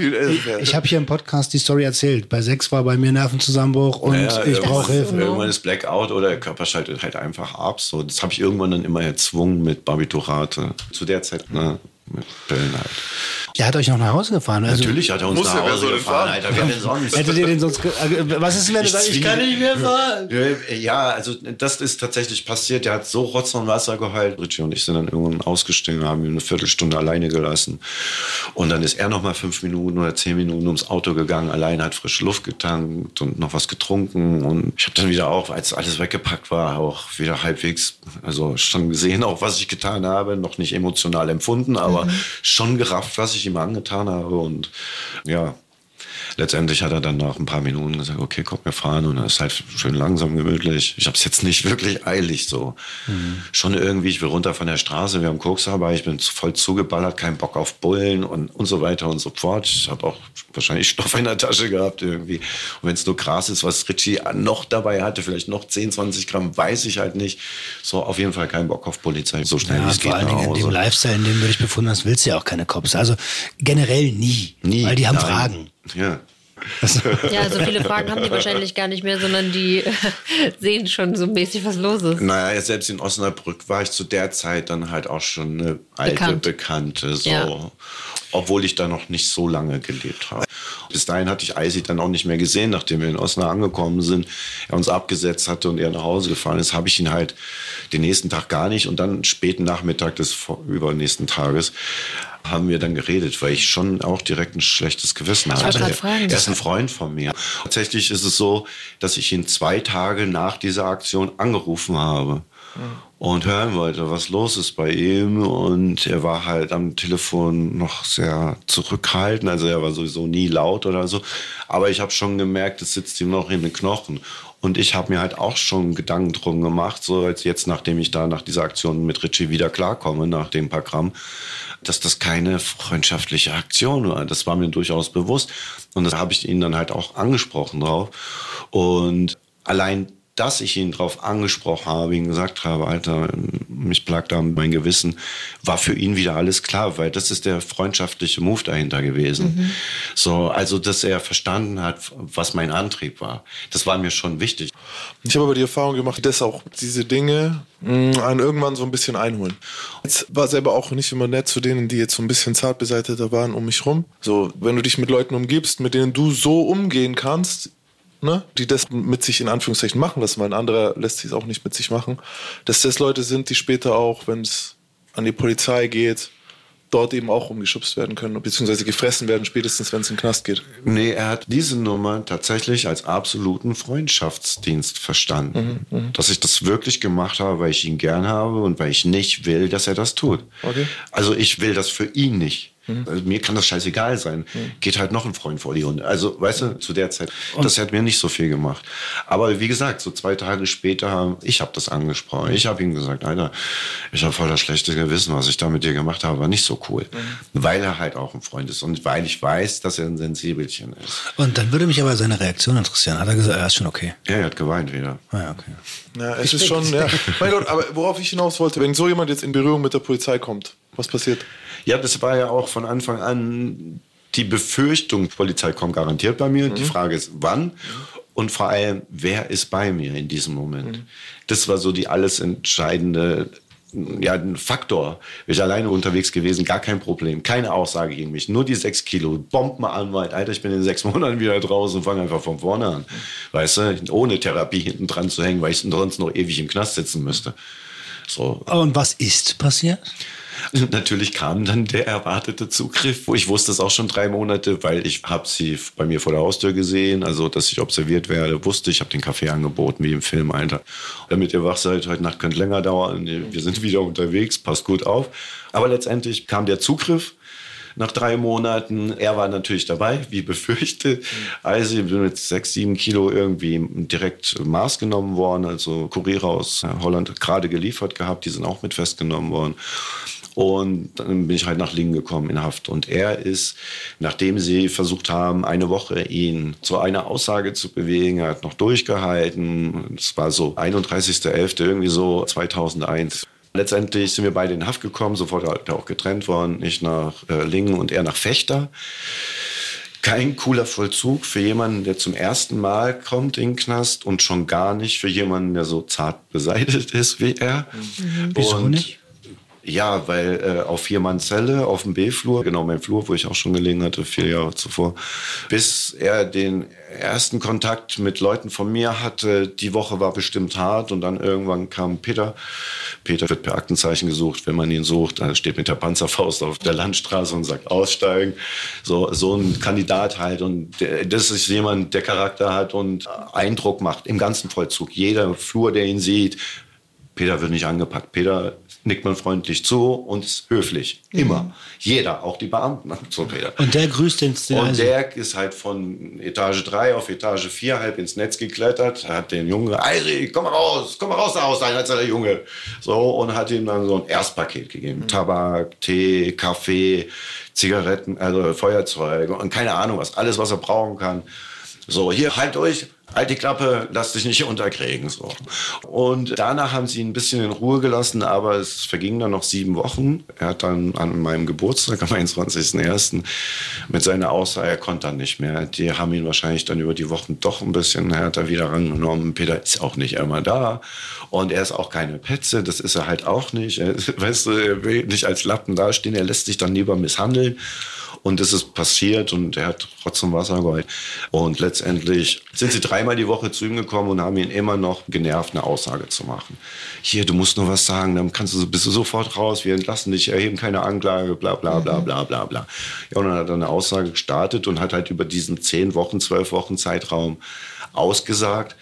Äh, ich habe hier im Podcast die Story erzählt. Bei sechs war bei mir Nervenzusammenbruch und Naja, ich brauche Hilfe. Irgendwann ist Blackout oder der Körper schaltet halt einfach ab. So, das habe ich irgendwann dann immer erzwungen mit Barbiturate. Zu der Zeit, ne, mit Pillen halt. Der hat euch noch nach Hause gefahren. Also, Natürlich hat er uns Muss nach Hause gefahren, fahren? Alter. Wer denn sonst? Hättet ihr den sonst. äh, Was ist, wenn du Ich kann nicht mehr fahren? Ja, also das ist tatsächlich passiert. Der hat so Rotz und Wasser geheult. Richie und ich sind dann irgendwann ausgestiegen, haben ihn eine Viertelstunde alleine gelassen. Und dann ist er noch mal fünf Minuten oder zehn Minuten ums Auto gegangen, allein hat frische Luft getankt und noch was getrunken. Und ich habe dann wieder auch, als alles weggepackt war, auch wieder halbwegs, also schon gesehen, auch was ich getan habe, noch nicht emotional empfunden, aber schon gerafft, was ich ihm angetan habe. Und ja, letztendlich hat er dann nach ein paar Minuten gesagt, okay, komm, wir fahren. Und das ist halt schön langsam, gemütlich. Ich habe es jetzt nicht wirklich eilig so. Mhm. Schon irgendwie, ich will runter von der Straße, wir haben Koks dabei, ich bin voll zugeballert, kein Bock auf Bullen und, und so weiter und so fort. Ich habe auch wahrscheinlich Stoff in der Tasche gehabt irgendwie. Und wenn es nur Gras ist, was Richie noch dabei hatte, vielleicht noch 10, 20 Gramm, weiß ich halt nicht. So, auf jeden Fall kein Bock auf Polizei, so schnell ja, wie es geht. Vor allen Dingen in dem Lifestyle, in dem du dich befunden hast, willst du ja auch keine Cops. Also generell nie. Nie. Weil die haben Nein. Fragen. Ja. Ja, so viele Fragen haben die wahrscheinlich gar nicht mehr, sondern die sehen schon so mäßig, was los ist. Naja, selbst in Osnabrück war ich zu der Zeit dann halt auch schon eine alte Bekannt. Bekannte, so. Ja. Obwohl ich da noch nicht so lange gelebt habe. Bis dahin hatte ich Eisi dann auch nicht mehr gesehen, nachdem wir in Osnabrück angekommen sind. Er uns abgesetzt hatte und er nach Hause gefahren ist, habe ich ihn halt den nächsten Tag gar nicht und dann späten Nachmittag des übernächsten Tages haben wir dann geredet, weil ich schon auch direkt ein schlechtes Gewissen hatte. Er- ist ein Freund von mir. Tatsächlich ist es so, dass ich ihn zwei Tage nach dieser Aktion angerufen habe und hören wollte, was los ist bei ihm. Und er war halt am Telefon noch sehr zurückhaltend. Also er war sowieso nie laut oder so. Aber ich habe schon gemerkt, es sitzt ihm noch in den Knochen. Und ich habe mir halt auch schon Gedanken drum gemacht, so als jetzt, nachdem ich da nach dieser Aktion mit Richie wieder klarkomme, nach dem paar Gramm, dass das keine freundschaftliche Aktion war. Das war mir durchaus bewusst. Und das habe ich ihn dann halt auch angesprochen drauf. Und allein dass ich ihn darauf angesprochen habe, ihm gesagt habe, Alter, mich plagt da mein Gewissen, war für ihn wieder alles klar, weil das ist der freundschaftliche Move dahinter gewesen. So, also, dass er verstanden hat, was mein Antrieb war. Das war mir schon wichtig. Ich habe aber die Erfahrung gemacht, dass auch diese Dinge mh, einen irgendwann so ein bisschen einholen. Jetzt war selber auch nicht immer nett zu denen, die jetzt so ein bisschen zart beseiteter waren um mich rum. So, wenn du dich mit Leuten umgibst, mit denen du so umgehen kannst, ne, die das mit sich in Anführungszeichen machen lassen, weil ein anderer lässt sich es auch nicht mit sich machen, dass das Leute sind, die später auch, wenn es an die Polizei geht, dort eben auch umgeschubst werden können, beziehungsweise gefressen werden, spätestens wenn es in den Knast geht. Nee, er hat diese Nummer tatsächlich als absoluten Freundschaftsdienst verstanden. Dass ich das wirklich gemacht habe, weil ich ihn gern habe und weil ich nicht will, dass er das tut. Okay. Also ich will das für ihn nicht. Also mir kann das scheißegal sein. Geht halt noch ein Freund vor die Hunde. Also, weißt du, zu der Zeit, das hat mir nicht so viel gemacht. Aber wie gesagt, so zwei Tage später, ich habe das angesprochen. Ich habe ihm gesagt, Alter, ich habe voll das schlechte Gewissen, was ich da mit dir gemacht habe, war nicht so cool. Weil er halt auch ein Freund ist und weil ich weiß, dass er ein Sensibelchen ist. Und dann würde mich aber seine Reaktion interessieren. Hat er gesagt, er ist schon okay. Ja, er hat geweint wieder. Ah, ja, okay. Ja, es ist schon, ja. Mein Gott, aber worauf ich hinaus wollte, wenn so jemand jetzt in Berührung mit der Polizei kommt, was passiert? Ja, das war ja auch von Anfang an die Befürchtung, Polizei kommt garantiert bei mir. Die Frage ist, wann? Und vor allem, wer ist bei mir in diesem Moment? Das war so die alles entscheidende ja, ein Faktor. Wäre ich alleine unterwegs gewesen, gar kein Problem. Keine Aussage gegen mich. Nur die sechs Kilo. Bomb mal an, weit. Alter, ich bin in sechs Monaten wieder draußen und fange einfach von vorne an. Weißt du, ohne Therapie hinten dran zu hängen, weil ich sonst noch ewig im Knast sitzen müsste. So, Und was ist passiert? Natürlich kam dann der erwartete Zugriff, wo ich wusste es auch schon drei Monate, weil ich habe sie bei mir vor der Haustür gesehen, also dass ich observiert werde, wusste ich, habe den Kaffee angeboten, wie im Film, Alter. Damit ihr wach seid, heute Nacht könnte länger dauern, wir sind wieder unterwegs, passt gut auf. Aber letztendlich kam der Zugriff nach drei Monaten. Er war natürlich dabei, wie befürchtet. Also ich bin mit sechs, sieben Kilo irgendwie direkt Maß genommen worden. Also Kuriere aus Holland gerade geliefert gehabt, die sind auch mit festgenommen worden. Und dann bin ich halt nach Lingen gekommen in Haft. Und er ist, nachdem sie versucht haben, eine Woche ihn zu einer Aussage zu bewegen, er hat noch durchgehalten. Es war so 31.11. irgendwie so 2001. Letztendlich sind wir beide in Haft gekommen, sofort hat er auch getrennt worden. Ich nach äh, Lingen und er nach Fechter. Kein cooler Vollzug für jemanden, der zum ersten Mal kommt in den Knast und schon gar nicht für jemanden, der so zart beseitigt ist wie er. Wieso und nicht? Ja, weil äh, auf vier Mann Zelle, auf dem B-Flur, genau mein Flur, wo ich auch schon gelegen hatte, vier Jahre zuvor, bis er den ersten Kontakt mit Leuten von mir hatte. Die Woche war bestimmt hart und dann irgendwann kam Peter. Peter wird per Aktenzeichen gesucht, wenn man ihn sucht. Er steht mit der Panzerfaust auf der Landstraße und sagt aussteigen. So, so ein Kandidat halt. Und der, das ist jemand, der Charakter hat und Eindruck macht im ganzen Vollzug. Jeder Flur, der ihn sieht, Peter wird nicht angepackt. Peter nickt man freundlich zu und ist höflich. Immer. Jeder, auch die Beamten. So. Und der grüßt den Und also, der ist halt von Etage 3 auf Etage 4 halb ins Netz geklettert, hat den Jungen, Eiri, komm mal raus, komm mal raus aus, ein als der Junge. So, und hat ihm dann so ein Erstpaket gegeben. Tabak, Tee, Kaffee, Zigaretten, also Feuerzeuge und keine Ahnung was, alles, was er brauchen kann. So, hier, halt durch, halt die Klappe, lass dich nicht unterkriegen. So. Und danach haben sie ihn ein bisschen in Ruhe gelassen, aber es vergingen dann noch sieben Wochen. Er hat dann an meinem Geburtstag, am 21.01. mit seiner Aussage, er konnte dann nicht mehr. Die haben ihn wahrscheinlich dann über die Wochen doch ein bisschen härter wieder rangenommen. Peter ist auch nicht immer da. Und er ist auch keine Petze, das ist er halt auch nicht. Er, weißt du, er will nicht als Lappen dastehen, er lässt sich dann lieber misshandeln. Und das ist passiert und er hat trotzdem Wasser geholt. Und letztendlich sind sie dreimal die Woche zu ihm gekommen und haben ihn immer noch genervt, eine Aussage zu machen. Hier, du musst nur was sagen, dann kannst du, bist du sofort raus, wir entlassen dich, erheben keine Anklage, bla bla bla bla bla bla. Ja, und dann hat er eine Aussage gestartet und hat halt über diesen zehn Wochen, zwölf Wochen Zeitraum ausgesagt,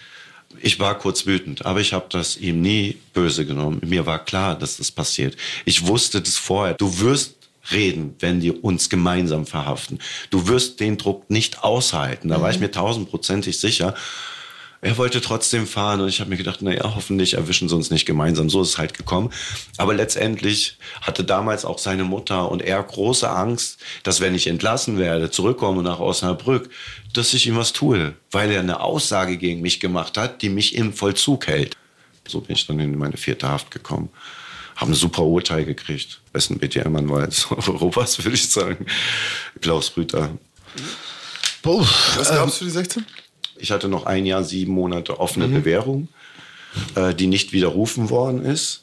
ich war kurz wütend, aber ich habe das ihm nie böse genommen. Mir war klar, dass das passiert. Ich wusste das vorher. Du wirst reden, wenn die uns gemeinsam verhaften. Du wirst den Druck nicht aushalten. Da war ich mir tausendprozentig sicher. Er wollte trotzdem fahren und ich habe mir gedacht, naja, hoffentlich erwischen sie uns nicht gemeinsam. So ist es halt gekommen. Aber letztendlich hatte damals auch seine Mutter und er große Angst, dass wenn ich entlassen werde, zurückkomme nach Osnabrück, dass ich ihm was tue, weil er eine Aussage gegen mich gemacht hat, die mich im Vollzug hält. So bin ich dann in meine vierte Haft gekommen. Haben ein super Urteil gekriegt. Besten BTM-Anwalt Europas, würde ich sagen. Klaus Rüther. Puh, Was gab's für die 16? Ich hatte noch ein Jahr, sieben Monate offene Bewährung, äh, die nicht widerrufen worden ist.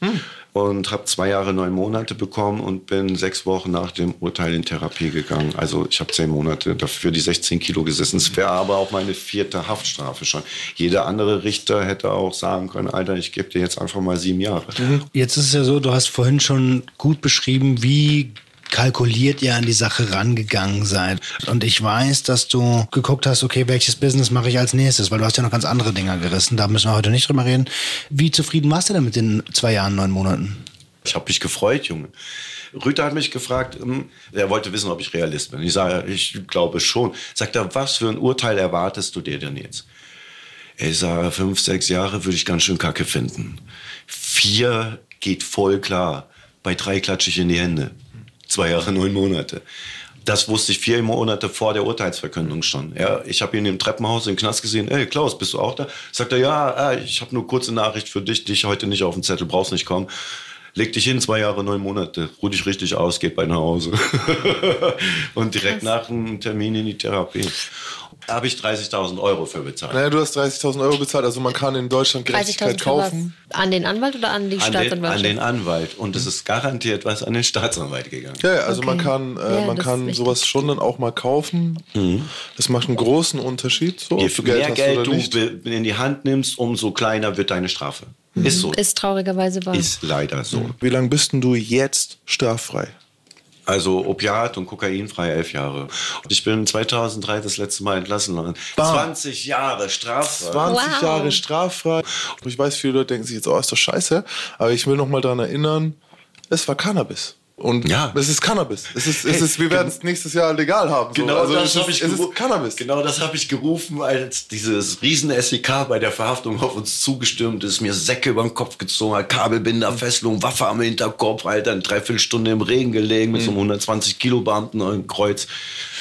Und habe zwei Jahre, neun Monate bekommen und bin sechs Wochen nach dem Urteil in Therapie gegangen. Also ich habe zehn Monate dafür die 16 Kilo gesessen. Es wäre aber auch meine vierte Haftstrafe schon. Jeder andere Richter hätte auch sagen können, Alter, ich gebe dir jetzt einfach mal sieben Jahre. Jetzt ist es ja so, du hast vorhin schon gut beschrieben, wie kalkuliert ihr an die Sache rangegangen seid. Und ich weiß, dass du geguckt hast, okay, welches Business mache ich als nächstes, weil du hast ja noch ganz andere Dinger gerissen. Da müssen wir heute nicht drüber reden. Wie zufrieden warst du denn mit den zwei Jahren, neun Monaten? Ich habe mich gefreut, Junge. Rüther hat mich gefragt, ähm, er wollte wissen, ob ich Realist bin. Ich sage, ich glaube schon. Sagt er, was für ein Urteil erwartest du dir denn jetzt? Ich sage, fünf, sechs Jahre würde ich ganz schön kacke finden. Vier geht voll klar. Bei drei klatsche ich in die Hände. Zwei Jahre, neun Monate. Das wusste ich vier Monate vor der Urteilsverkündung schon. Ja, ich habe ihn im Treppenhaus im Knast gesehen. Ey, Klaus, bist du auch da? Sagt er, ja, äh, ich habe nur kurze Nachricht für dich, dich heute nicht auf den Zettel, brauchst nicht kommen. Leg dich hin, zwei Jahre, neun Monate, ruh dich richtig aus, geht bei nach Hause. Und direkt nach dem Termin in die Therapie. Da habe ich 30.000 Euro für bezahlt. Naja, du hast 30.000 Euro bezahlt, also man kann in Deutschland 30.000 Gerechtigkeit kaufen. An den Anwalt oder an die An den, Staatsanwaltschaft? an den Anwalt. Und es ist garantiert was an den Staatsanwalt gegangen. Ja, ja, also man Okay. kann, äh, Ja, man kann sowas schon dann auch mal kaufen. Das macht einen großen Unterschied. So, Je mehr Geld oder du in die Hand nimmst, umso kleiner wird deine Strafe. Ist so. Ist traurigerweise wahr. Ist leider so. Wie lange bist denn du jetzt straffrei? Also Opiat und kokainfrei elf Jahre. Und ich bin 2003 das letzte Mal entlassen worden. Bam. 20 Jahre straffrei. 20 Wow. Jahre straffrei. Ich weiß, viele Leute denken sich jetzt, oh, ist doch scheiße. Aber ich will noch mal daran erinnern, es war Cannabis. Und Ja. es ist Cannabis. Es ist, es ist, wir werden es nächstes Jahr legal haben. So. Genau also das habe ich es ist Cannabis. Genau das habe ich gerufen, als dieses riesen SEK bei der Verhaftung auf uns zugestimmt ist, mir Säcke über den Kopf gezogen hat, Kabelbinder, Fesselung, Waffe am Hinterkopf, Alter, eine Dreiviertelstunde im Regen gelegen mit so einem 120 Kilo Beamten am Kreuz.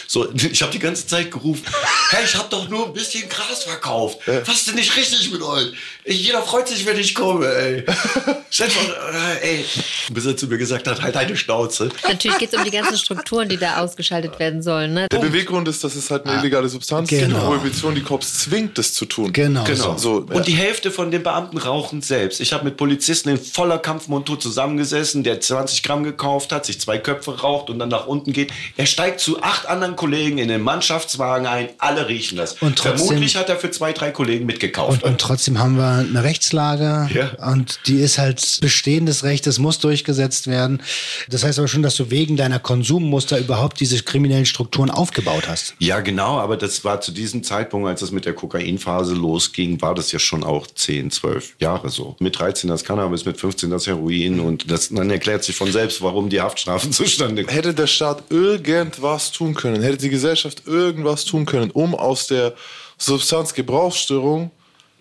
So, ich habe die ganze Zeit gerufen, hey, ich habe doch nur ein bisschen Gras verkauft. Was ist denn nicht richtig mit euch? Jeder freut sich, wenn ich komme, ey. Stefan, äh, ey. Bis er zu mir gesagt hat, halt deine Schnauze. Natürlich geht es um die ganzen Strukturen, die da ausgeschaltet werden sollen. Ne? Der Beweggrund ist, dass es halt eine illegale Substanz Genau. gibt. Prohibition, die Cops zwingt, das zu tun. Genau. Genau. So. Und die Hälfte von den Beamten rauchen selbst. Ich habe mit Polizisten in voller Kampfmontur zusammengesessen, der 20 Gramm gekauft hat, sich zwei Köpfe raucht und dann nach unten geht. Er steigt zu acht anderen Kollegen in den Mannschaftswagen ein. Alle riechen das. Und trotzdem- Vermutlich hat er für zwei, drei Kollegen mitgekauft. Und, und trotzdem haben wir eine Rechtslage Ja. und die ist halt bestehendes Recht, das muss durchgesetzt werden. Das heißt aber schon, dass du wegen deiner Konsummuster überhaupt diese kriminellen Strukturen aufgebaut hast. Ja, genau, aber das war zu diesem Zeitpunkt, als es mit der Kokainphase losging, war das ja schon auch 10, 12 Jahre so. Mit 13 das Cannabis, mit 15 das Heroin und das, dann erklärt sich von selbst, warum die Haftstrafen zustande kommen. Hätte der Staat irgendwas tun können, hätte die Gesellschaft irgendwas tun können, um aus der Substanzgebrauchsstörung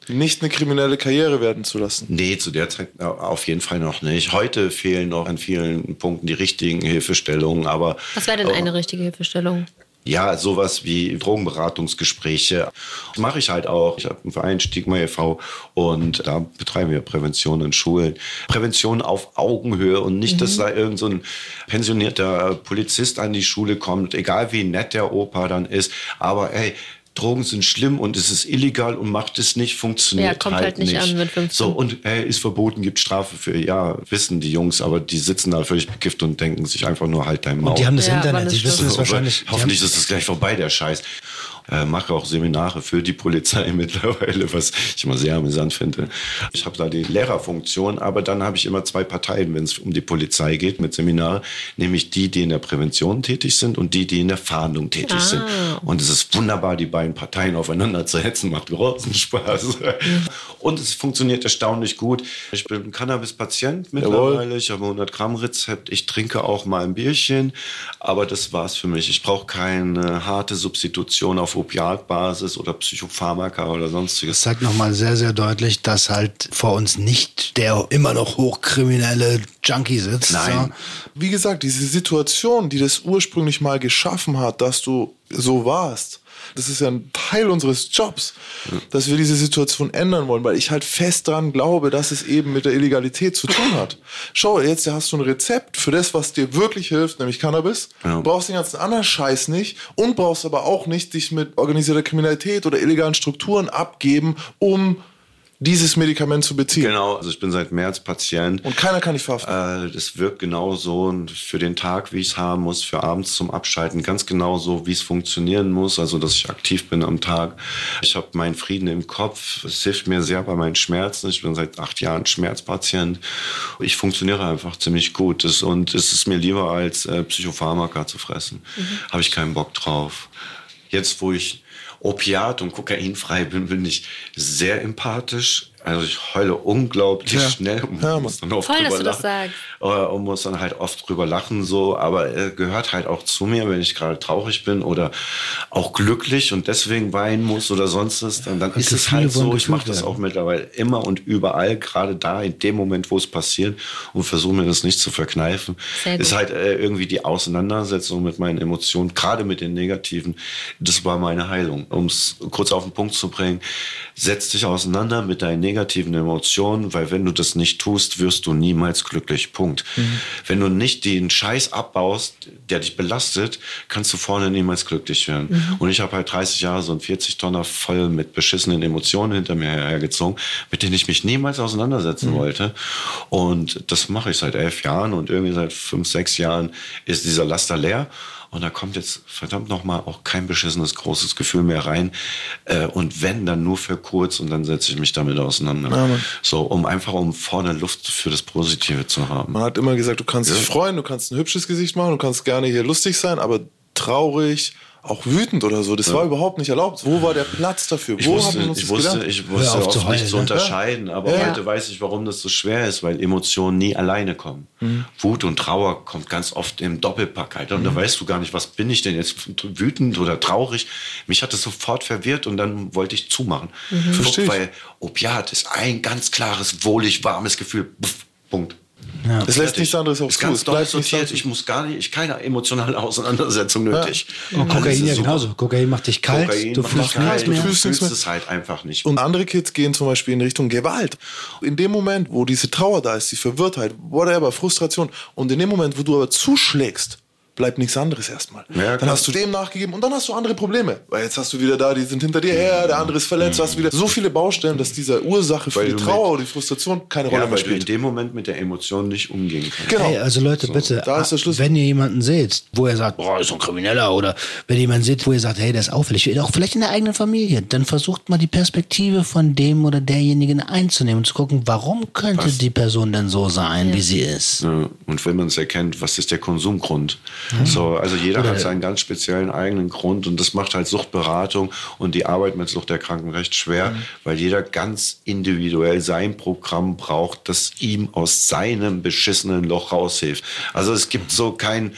nicht eine kriminelle Karriere werden zu lassen? Nee, zu der Zeit auf jeden Fall noch nicht. Heute fehlen noch an vielen Punkten die richtigen Hilfestellungen, aber. Was wäre denn eine richtige Hilfestellung? Ja, sowas wie Drogenberatungsgespräche das mache ich halt auch. Ich habe einen Verein Stigma e.V. und da betreiben wir Prävention in Schulen. Prävention auf Augenhöhe und nicht, dass da irgend so ein pensionierter Polizist an die Schule kommt, egal wie nett der Opa dann ist, aber ey, Drogen sind schlimm und es ist illegal und macht es nicht, funktioniert Ja, kommt halt nicht an mit 15. So, und äh, ist verboten, gibt Strafe für, ja, wissen die Jungs, aber die sitzen da völlig bekifft und denken sich einfach nur halt dein Maul. Und die haben das Ja, Internet, die wissen es wahrscheinlich. Hoffentlich ist es gleich vorbei, der Scheiß. Äh, mache auch Seminare für die Polizei mittlerweile, was ich immer sehr amüsant finde. Ich habe da die Lehrerfunktion, aber dann habe ich immer zwei Parteien, wenn es um die Polizei geht mit Seminaren, nämlich die, die in der Prävention tätig sind und die, die in der Fahndung tätig sind. Und es ist wunderbar, die beiden Parteien aufeinander zu hetzen, macht großen Spaß. Und es funktioniert erstaunlich gut. Ich bin Cannabis-Patient mittlerweile. Ich habe 100 Gramm Rezept. Ich trinke auch mal ein Bierchen, aber das war's für mich. Ich brauche keine harte Substitution auf Opiatbasis oder Psychopharmaka oder sonstiges. Das zeigt nochmal sehr, sehr deutlich, dass halt vor uns nicht der immer noch hochkriminelle Junkie sitzt. Nein. Wie gesagt, diese Situation, die das ursprünglich mal geschaffen hat, dass du so warst, das ist ja ein Teil unseres Jobs, dass wir diese Situation ändern wollen, weil ich halt fest daran glaube, dass es eben mit der Illegalität zu tun hat. Schau, jetzt hast du ein Rezept für das, was dir wirklich hilft, nämlich Cannabis. Ja. Du brauchst den ganzen anderen Scheiß nicht und brauchst aber auch nicht dich mit organisierter Kriminalität oder illegalen Strukturen abgeben, um dieses Medikament zu beziehen. Genau, also ich bin seit März Patient. Und keiner kann dich verhaften. Äh, das wirkt genau so für den Tag, wie ich es haben muss, für abends zum Abschalten, ganz genau so, wie es funktionieren muss, also dass ich aktiv bin am Tag. Ich habe meinen Frieden im Kopf, es hilft mir sehr bei meinen Schmerzen. Ich bin seit acht Jahren Schmerzpatient. Ich funktioniere einfach ziemlich gut das, und es ist mir lieber als äh, Psychopharmaka zu fressen. Habe ich keinen Bock drauf. Jetzt, wo ich Opiat- und Kokainfrei bin, bin ich sehr empathisch. Also ich heule unglaublich Ja. schnell und Ja, muss dann oft dass drüber du das lachen. sagst. Äh, Und muss dann halt oft drüber lachen, so. Aber er gehört halt auch zu mir, wenn ich gerade traurig bin oder auch glücklich und deswegen weinen muss oder sonst was. Dann, dann ist es halt so. Ich mache das auch mittlerweile immer und überall, gerade da, in dem Moment, wo es passiert und versuche mir das nicht zu verkneifen. Ist halt äh, irgendwie die Auseinandersetzung mit meinen Emotionen, gerade mit den negativen. Das war meine Heilung. Um es kurz auf den Punkt zu bringen, setz dich auseinander mit deinen negativen Emotionen, weil wenn du das nicht tust, wirst du niemals glücklich. Punkt. Wenn du nicht den Scheiß abbaust, der dich belastet, kannst du vorne niemals glücklich werden. Und ich habe halt 30 Jahre so ein 40 Tonner voll mit beschissenen Emotionen hinter mir hergezogen, mit denen ich mich niemals auseinandersetzen wollte. Und das mache ich seit elf Jahren und irgendwie seit fünf, sechs Jahren ist dieser Laster leer. Und da kommt jetzt verdammt nochmal auch kein beschissenes großes Gefühl mehr rein. Äh, und wenn, dann nur für kurz und dann setze ich mich damit auseinander. Mann. so, um einfach um vorne Luft für das Positive zu haben. Man hat immer gesagt, du kannst dich freuen, du kannst ein hübsches Gesicht machen, du kannst gerne hier lustig sein, aber traurig, auch wütend oder so, das war überhaupt nicht erlaubt. Wo war der Platz dafür? Ich Wo wusste, haben wir uns ich das wusste, gedacht? ich wusste oft zu heulen, nicht zu ne? unterscheiden, aber Ja. heute weiß ich, warum das so schwer ist, weil Emotionen nie alleine kommen. Mhm. Wut und Trauer kommt ganz oft im Doppelpack halt. Und Mhm. da weißt du gar nicht, was bin ich denn jetzt wütend oder traurig. Mich hat das sofort verwirrt und dann wollte ich zumachen. Mhm. Versteh ich. Weil Opiat ist ein ganz klares, wohlig, warmes Gefühl. Puff, Punkt. Es lässt nichts anderes auf ist zu. ganz Es bleibt nichts sortiert. anderes. Ich muss gar nicht, ich keine emotionale Auseinandersetzung nötig. Und Alles Kokain ist ja super. genauso. Kokain macht dich kalt, Kokain du macht fühlst nichts du mehr. fühlst nichts fühlst mehr. es halt einfach nicht. Und andere Kids gehen zum Beispiel in Richtung Gewalt. In dem Moment, wo diese Trauer da ist, die Verwirrtheit, whatever, Frustration, und in dem Moment, wo du aber zuschlägst, bleibt nichts anderes erstmal. Ja, dann hast du dem nachgegeben und dann hast du andere Probleme. Weil jetzt hast du wieder da, die sind hinter dir her, der andere ist verletzt, du hast wieder so viele Baustellen, dass diese Ursache für Weil die Trauer oder die Frustration keine Rolle Ja, mehr weil du in spielt. dem Moment mit der Emotion nicht umgehen kannst. Genau. Hey, also Leute, bitte, da ist der Schlüssel. wenn ihr jemanden seht, wo ihr sagt, boah, ist so ein Krimineller, oder wenn ihr jemanden seht, wo ihr sagt, hey, der ist auffällig, auch vielleicht in der eigenen Familie, dann versucht mal die Perspektive von dem oder derjenigen einzunehmen und zu gucken, warum könnte die Person denn so sein, wie sie ist. Ja, Und wenn man es erkennt, was ist der Konsumgrund? So, also jeder hat seinen ganz speziellen eigenen Grund und das macht halt Suchtberatung und die Arbeit mit Suchterkrankten recht schwer, weil jeder ganz individuell sein Programm braucht, das ihm aus seinem beschissenen Loch raushilft. Also es gibt so keinen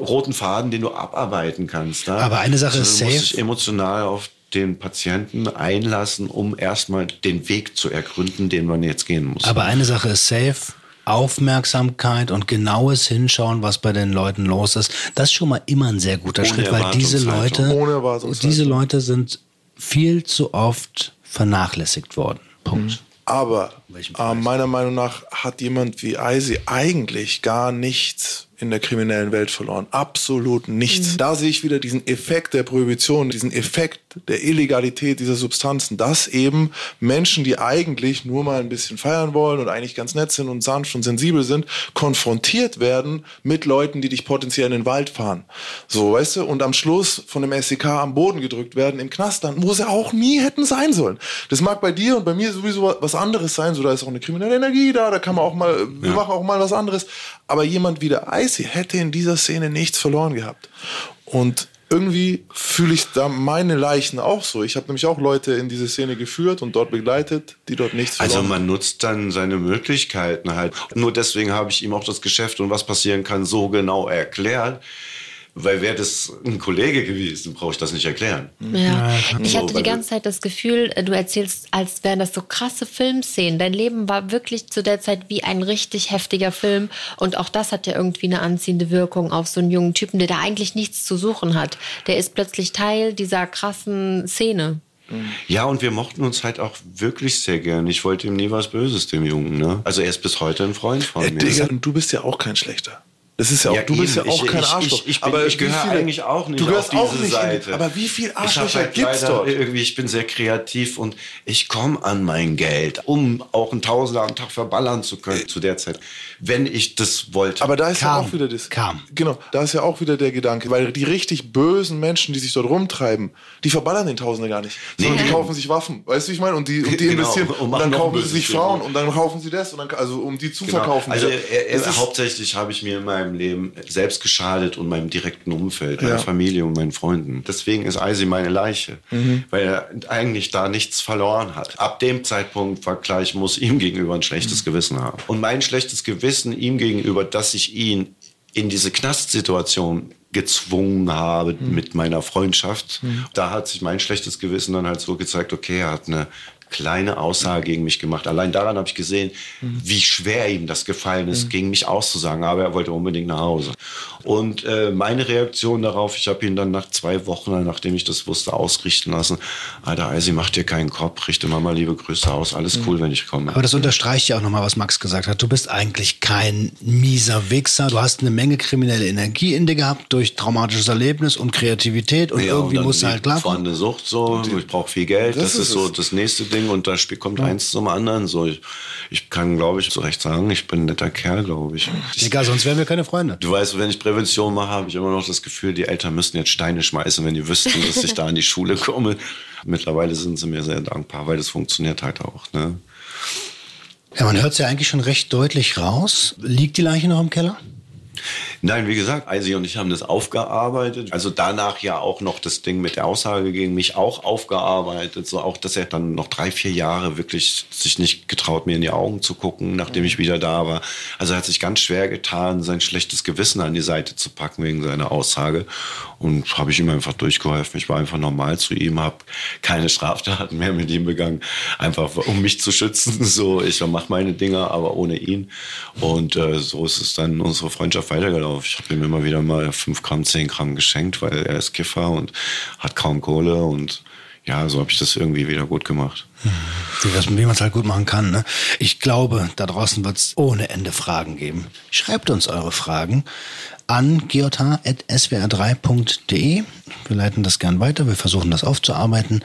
roten Faden, den du abarbeiten kannst. Ne? Aber eine Sache ist du musst safe. dich emotional auf den Patienten einlassen, um erstmal den Weg zu ergründen, den man jetzt gehen muss. Aber eine Sache ist safe. Aufmerksamkeit und genaues Hinschauen, was bei den Leuten los ist, das ist schon mal immer ein sehr guter Ohne Schritt, weil diese. Leute, diese Leute sind viel zu oft vernachlässigt worden. Punkt. Aber Welchen äh, meiner Meinung nach hat jemand wie Eisi eigentlich gar nichts in der kriminellen Welt verloren. Absolut nichts. Da sehe ich wieder diesen Effekt der Prohibition, diesen Effekt der Illegalität dieser Substanzen, dass eben Menschen, die eigentlich nur mal ein bisschen feiern wollen und eigentlich ganz nett sind und sanft und sensibel sind, konfrontiert werden mit Leuten, die dich potenziell in den Wald fahren. So, weißt du, und am Schluss von dem SEK am Boden gedrückt werden im Knast dann, wo sie auch nie hätten sein sollen. Das mag bei dir und bei mir sowieso was anderes sein, so da ist auch eine kriminelle Energie da, da kann man auch mal, wir machen auch mal was anderes. Aber jemand wie der Icy hätte in dieser Szene nichts verloren gehabt. Und irgendwie fühle ich da meine Leichen auch so. Ich habe nämlich auch Leute in diese Szene geführt und dort begleitet, die dort nichts Also verloren man nutzt dann seine Möglichkeiten halt. Nur deswegen habe ich ihm auch das Geschäft und was passieren kann so genau erklärt. Weil wäre das ein Kollege gewesen, brauche ich das nicht erklären. Ja, ich hatte die ganze Zeit das Gefühl, äh, du erzählst, als wären das so krasse Filmszenen. Dein Leben war wirklich zu der Zeit wie ein richtig heftiger Film. Und auch das hat ja irgendwie eine anziehende Wirkung auf so einen jungen Typen, der da eigentlich nichts zu suchen hat. Der ist plötzlich Teil dieser krassen Szene. Ja, und wir mochten uns halt auch wirklich sehr gern. Ich wollte ihm nie was Böses, dem Jungen. Ne? Also er ist bis heute ein Freund von Äh, mir. Digga, und du bist ja auch kein Schlechter. Das ist ja auch, Ja, du bist ja eben. auch Ich- kein ich- Arschloch. ich- ich bin- aber ich gehöre viele- eigentlich auch nicht Du gehörst auf auch diese nicht in Seite. die, Aber wie Ich hab Arschlöcher halt gibt's leider dort? Irgendwie, ich bin sehr kreativ und ich komme an mein Geld, um auch einen Tausender am Tag verballern zu können zu der Zeit, wenn ich das wollte. Aber da ist Kam. ja auch wieder das. Kam. Genau, da ist ja auch wieder der Gedanke, weil die richtig bösen Menschen, die sich dort rumtreiben, die verballern den Tausender gar nicht. Sondern Nee. die kaufen sich Waffen. Weißt du, wie ich meine? Und die, und die Genau, investieren. und Und, dann kaufen sie sich. Frauen und dann kaufen sie das. Und dann, also um die zu Genau. verkaufen. Also wieder. er, er, hauptsächlich habe ich mir in meinem Leben selbst geschadet und meinem direkten Umfeld, meiner Ja. Familie und meinen Freunden. Deswegen ist Eisi meine Leiche, Mhm. weil er eigentlich da nichts verloren hat. Ab dem Zeitpunkt war klar, ich muss ihm gegenüber ein schlechtes Mhm. Gewissen haben. Und mein schlechtes Gewissen ihm gegenüber, dass ich ihn in diese Knastsituation gezwungen habe Mhm. mit meiner Freundschaft. Da hat sich mein schlechtes Gewissen dann halt so gezeigt, okay, er hat eine kleine Aussage gegen mich gemacht. Allein daran habe ich gesehen, wie schwer ihm das gefallen ist, gegen mich auszusagen. Aber er wollte unbedingt nach Hause. Und äh, meine Reaktion darauf, ich habe ihn dann nach zwei Wochen, nachdem ich das wusste, ausrichten lassen. Alter, Eisi, mach dir keinen Kopf, richte Mama liebe Grüße aus. Alles cool, wenn ich komme. Aber das unterstreicht ja auch nochmal, was Max gesagt hat. Du bist eigentlich kein mieser Wichser. Du hast eine Menge kriminelle Energie in dir gehabt durch traumatisches Erlebnis und Kreativität und Ja, irgendwie dann musst du die halt klarkommen. vorhandene Sucht so, ich brauche viel Geld, Das das, ist so das nächste Ding und da kommt eins zum anderen. So, ich, ich kann, glaube ich, zu Recht sagen, ich bin ein netter Kerl, glaube ich. ich Egal, sonst wären wir keine Freunde. Du weißt, wenn ich Prävention mache, habe ich immer noch das Gefühl, die Eltern müssten jetzt Steine schmeißen, wenn die wüssten, dass ich da an die Schule komme. Mittlerweile sind sie mir sehr dankbar, weil das funktioniert halt auch. Ne? Ja, man hört es ja eigentlich schon recht deutlich raus. Liegt die Leiche noch im Keller? Nein, wie gesagt, Eisi und ich haben das aufgearbeitet. Also danach ja auch noch das Ding mit der Aussage gegen mich auch aufgearbeitet. So auch, dass er dann noch drei, vier Jahre wirklich sich nicht getraut, mir in die Augen zu gucken, nachdem ich wieder da war. Also er hat sich ganz schwer getan, sein schlechtes Gewissen an die Seite zu packen wegen seiner Aussage. Und habe ich ihm einfach durchgeholfen. Ich war einfach normal zu ihm, habe keine Straftaten mehr mit ihm begangen. Einfach um mich zu schützen. So, ich mache meine Dinge, aber ohne ihn. Und äh, so ist es dann unsere Freundschaft weitergelaufen. Ich habe ihm immer wieder mal 5 Gramm, 10 Gramm geschenkt, weil er ist Kiffer und hat kaum Kohle und ja, so habe ich das irgendwie wieder gut gemacht. Wie man es halt gut machen kann. Ne? Ich glaube, da draußen wird es ohne Ende Fragen geben. Schreibt uns eure Fragen an geotar.swr3.de. Wir leiten das gern weiter. Wir versuchen das aufzuarbeiten.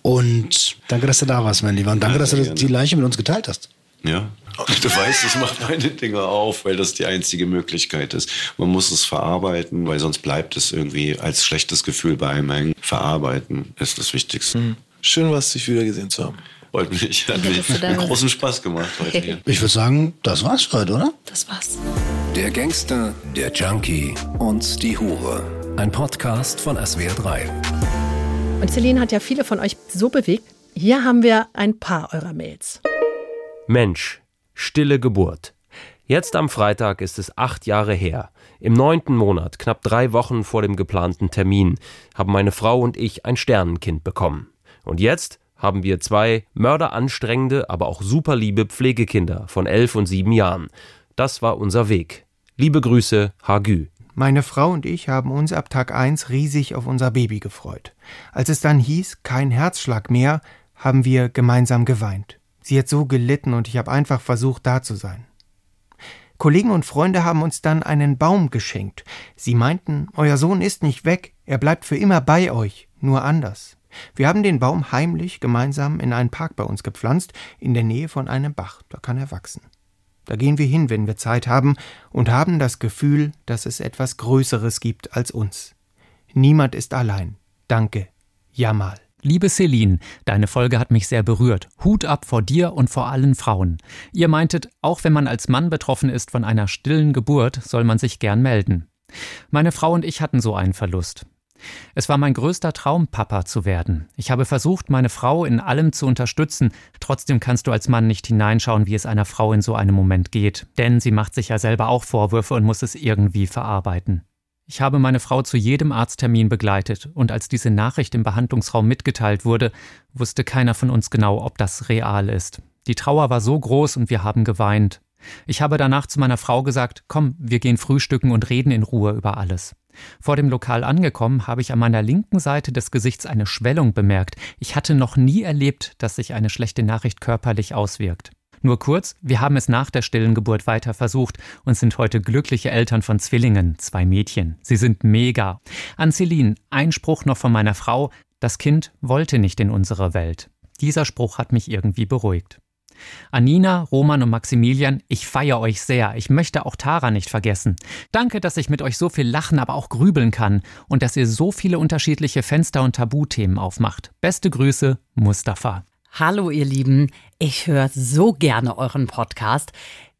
Und danke, dass du da warst, mein Lieber. Und danke, Ja, dass du gerne. die Leiche mit uns geteilt hast. Ja. Du weißt, ich mache meine Dinge auf, weil das die einzige Möglichkeit ist. Man muss es verarbeiten, weil sonst bleibt es irgendwie als schlechtes Gefühl bei einem hängen. Verarbeiten ist das Wichtigste. Schön, was dich wieder gesehen zu haben. Freut mich. Hat mir großen Spaß gemacht heute hier. Ich würde sagen, das war's für heute, oder? Das war's. Der Gangster, der Junkie und die Hure. Ein Podcast von SWR3. Und Celine hat ja viele von euch so bewegt. Hier haben wir ein paar eurer Mails. Mensch, stille Geburt. Jetzt am Freitag ist es acht Jahre her. Im neunten Monat, knapp drei Wochen vor dem geplanten Termin, haben meine Frau und ich ein Sternenkind bekommen. Und jetzt haben wir zwei mörderanstrengende, aber auch superliebe Pflegekinder von elf und sieben Jahren. Das war unser Weg. Liebe Grüße, Hagü. Meine Frau und ich haben uns ab Tag 1 riesig auf unser Baby gefreut. Als es dann hieß, kein Herzschlag mehr, haben wir gemeinsam geweint. Sie hat so gelitten und ich habe einfach versucht, da zu sein. Kollegen und Freunde haben uns dann einen Baum geschenkt. Sie meinten, euer Sohn ist nicht weg, er bleibt für immer bei euch, nur anders. Wir haben den Baum heimlich gemeinsam in einen Park bei uns gepflanzt, in der Nähe von einem Bach, da kann er wachsen. Da gehen wir hin, wenn wir Zeit haben, und haben das Gefühl, dass es etwas Größeres gibt als uns. Niemand ist allein. Danke. Jamal. Liebe Celine, deine Folge hat mich sehr berührt. Hut ab vor dir und vor allen Frauen. Ihr meintet, auch wenn man als Mann betroffen ist von einer stillen Geburt, soll man sich gern melden. Meine Frau und ich hatten so einen Verlust. Es war mein größter Traum, Papa zu werden. Ich habe versucht, meine Frau in allem zu unterstützen. Trotzdem kannst du als Mann nicht hineinschauen, wie es einer Frau in so einem Moment geht. Denn sie macht sich ja selber auch Vorwürfe und muss es irgendwie verarbeiten. Ich habe meine Frau zu jedem Arzttermin begleitet und als diese Nachricht im Behandlungsraum mitgeteilt wurde, wusste keiner von uns genau, ob das real ist. Die Trauer war so groß und wir haben geweint. Ich habe danach zu meiner Frau gesagt, komm, wir gehen frühstücken und reden in Ruhe über alles. Vor dem Lokal angekommen, habe ich an meiner linken Seite des Gesichts eine Schwellung bemerkt. Ich hatte noch nie erlebt, dass sich eine schlechte Nachricht körperlich auswirkt. Nur kurz, wir haben es nach der stillen Geburt weiter versucht und sind heute glückliche Eltern von Zwillingen, zwei Mädchen. Sie sind mega. An Celine, ein Spruch noch von meiner Frau, das Kind wollte nicht in unsere Welt. Dieser Spruch hat mich irgendwie beruhigt. Anina, Roman und Maximilian, ich feiere euch sehr. Ich möchte auch Tara nicht vergessen. Danke, dass ich mit euch so viel lachen, aber auch grübeln kann und dass ihr so viele unterschiedliche Fenster und Tabuthemen aufmacht. Beste Grüße, Mustafa. Hallo ihr Lieben, ich höre so gerne euren Podcast.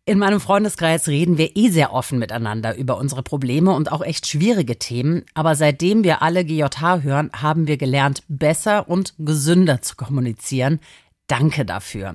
In meinem Freundeskreis reden wir eh sehr offen miteinander über unsere Probleme und auch echt schwierige Themen. Aber seitdem wir alle GJH hören, haben wir gelernt, besser und gesünder zu kommunizieren. Danke dafür.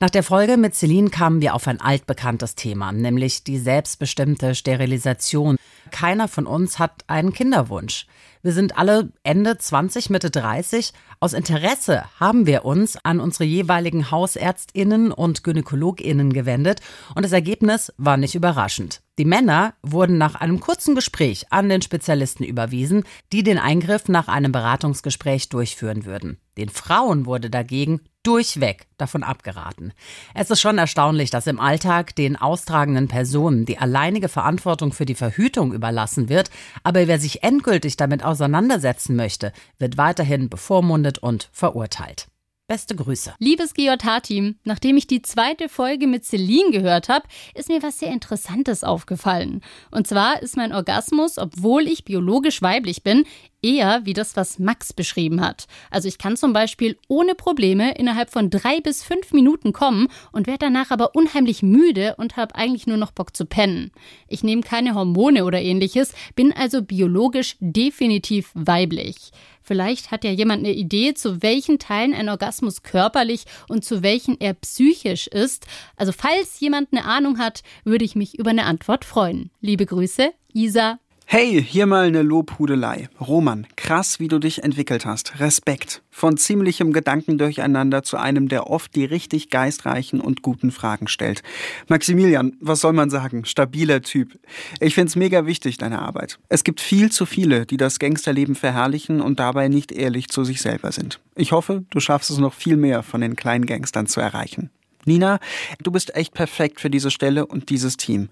Nach der Folge mit Celine kamen wir auf ein altbekanntes Thema, nämlich die selbstbestimmte Sterilisation. Keiner von uns hat einen Kinderwunsch. Wir sind alle Ende 20, Mitte 30. Aus Interesse haben wir uns an unsere jeweiligen Hausärztinnen und Gynäkologinnen gewendet und das Ergebnis war nicht überraschend. Die Männer wurden nach einem kurzen Gespräch an den Spezialisten überwiesen, die den Eingriff nach einem Beratungsgespräch durchführen würden. Den Frauen wurde dagegen durchweg davon abgeraten. Es ist schon erstaunlich, dass im Alltag den austragenden Personen die alleinige Verantwortung für die Verhütung überlassen wird, aber wer sich endgültig damit auseinandersetzen möchte, wird weiterhin bevormundet und verurteilt. Beste Grüße. Liebes GJH-Team, nachdem ich die zweite Folge mit Celine gehört habe, ist mir was sehr Interessantes aufgefallen. Und zwar ist mein Orgasmus, obwohl ich biologisch weiblich bin, eher wie das, was Max beschrieben hat. Also ich kann zum Beispiel ohne Probleme innerhalb von drei bis fünf Minuten kommen und werde danach aber unheimlich müde und habe eigentlich nur noch Bock zu pennen. Ich nehme keine Hormone oder ähnliches, bin also biologisch definitiv weiblich. Vielleicht hat ja jemand eine Idee, zu welchen Teilen ein Orgasmus körperlich und zu welchen er psychisch ist. Also falls jemand eine Ahnung hat, würde ich mich über eine Antwort freuen. Liebe Grüße, Isa. Hey, hier mal eine Lobhudelei. Roman, krass, wie du dich entwickelt hast. Respekt. Von ziemlichem Gedankendurcheinander zu einem, der oft die richtig geistreichen und guten Fragen stellt. Maximilian, was soll man sagen? Stabiler Typ. Ich find's mega wichtig, deine Arbeit. Es gibt viel zu viele, die das Gangsterleben verherrlichen und dabei nicht ehrlich zu sich selber sind. Ich hoffe, du schaffst es noch viel mehr von den kleinen Gangstern zu erreichen. Nina, du bist echt perfekt für diese Stelle und dieses Team.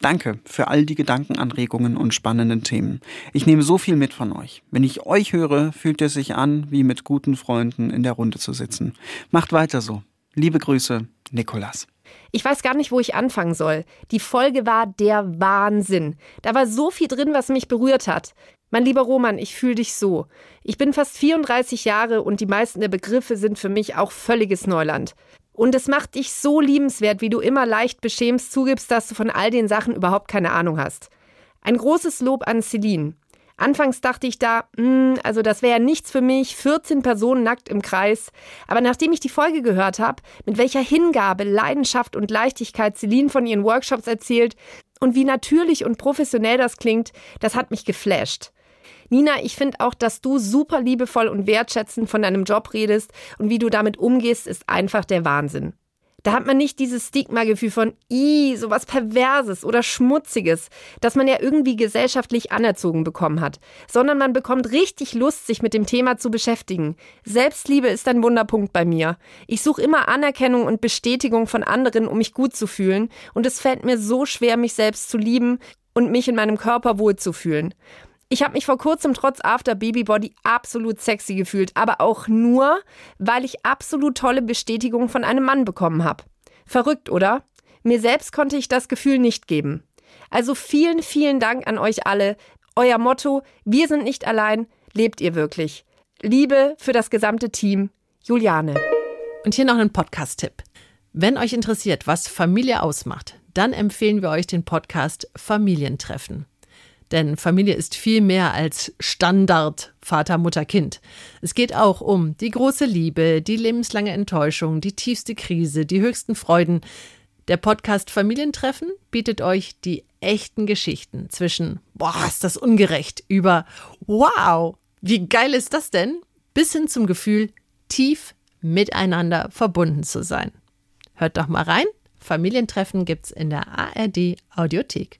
Danke für all die Gedankenanregungen und spannenden Themen. Ich nehme so viel mit von euch. Wenn ich euch höre, fühlt es sich an, wie mit guten Freunden in der Runde zu sitzen. Macht weiter so. Liebe Grüße, Nikolas. Ich weiß gar nicht, wo ich anfangen soll. Die Folge war der Wahnsinn. Da war so viel drin, was mich berührt hat. Mein lieber Roman, ich fühle dich so. Ich bin fast 34 Jahre und die meisten der Begriffe sind für mich auch völliges Neuland. Und es macht dich so liebenswert, wie du immer leicht beschämst zugibst, dass du von all den Sachen überhaupt keine Ahnung hast. Ein großes Lob an Celine. Anfangs dachte ich da, mh, hm, also das wäre nichts für mich, 14 Personen nackt im Kreis. Aber nachdem ich die Folge gehört habe, mit welcher Hingabe, Leidenschaft und Leichtigkeit Celine von ihren Workshops erzählt und wie natürlich und professionell das klingt, das hat mich geflasht. Nina, ich finde auch, dass du super liebevoll und wertschätzend von deinem Job redest und wie du damit umgehst, ist einfach der Wahnsinn. Da hat man nicht dieses Stigma-Gefühl von, i, sowas Perverses oder Schmutziges, das man ja irgendwie gesellschaftlich anerzogen bekommen hat, sondern man bekommt richtig Lust, sich mit dem Thema zu beschäftigen. Selbstliebe ist ein Wunderpunkt bei mir. Ich suche immer Anerkennung und Bestätigung von anderen, um mich gut zu fühlen, und es fällt mir so schwer, mich selbst zu lieben und mich in meinem Körper wohlzufühlen. Ich habe mich vor kurzem trotz After Baby Body absolut sexy gefühlt, aber auch nur, weil ich absolut tolle Bestätigung von einem Mann bekommen habe. Verrückt, oder? Mir selbst konnte ich das Gefühl nicht geben. Also vielen, vielen Dank an euch alle. Euer Motto, wir sind nicht allein, lebt ihr wirklich. Liebe für das gesamte Team, Juliane. Und hier noch ein Podcast-Tipp. Wenn euch interessiert, was Familie ausmacht, dann empfehlen wir euch den Podcast Familientreffen. Denn Familie ist viel mehr als Standard Vater, Mutter, Kind. Es geht auch um die große Liebe, die lebenslange Enttäuschung, die tiefste Krise, die höchsten Freuden. Der Podcast Familientreffen bietet euch die echten Geschichten zwischen, boah, ist das ungerecht, über, wow, wie geil ist das denn, bis hin zum Gefühl, tief miteinander verbunden zu sein. Hört doch mal rein. Familientreffen gibt's in der ARD Audiothek.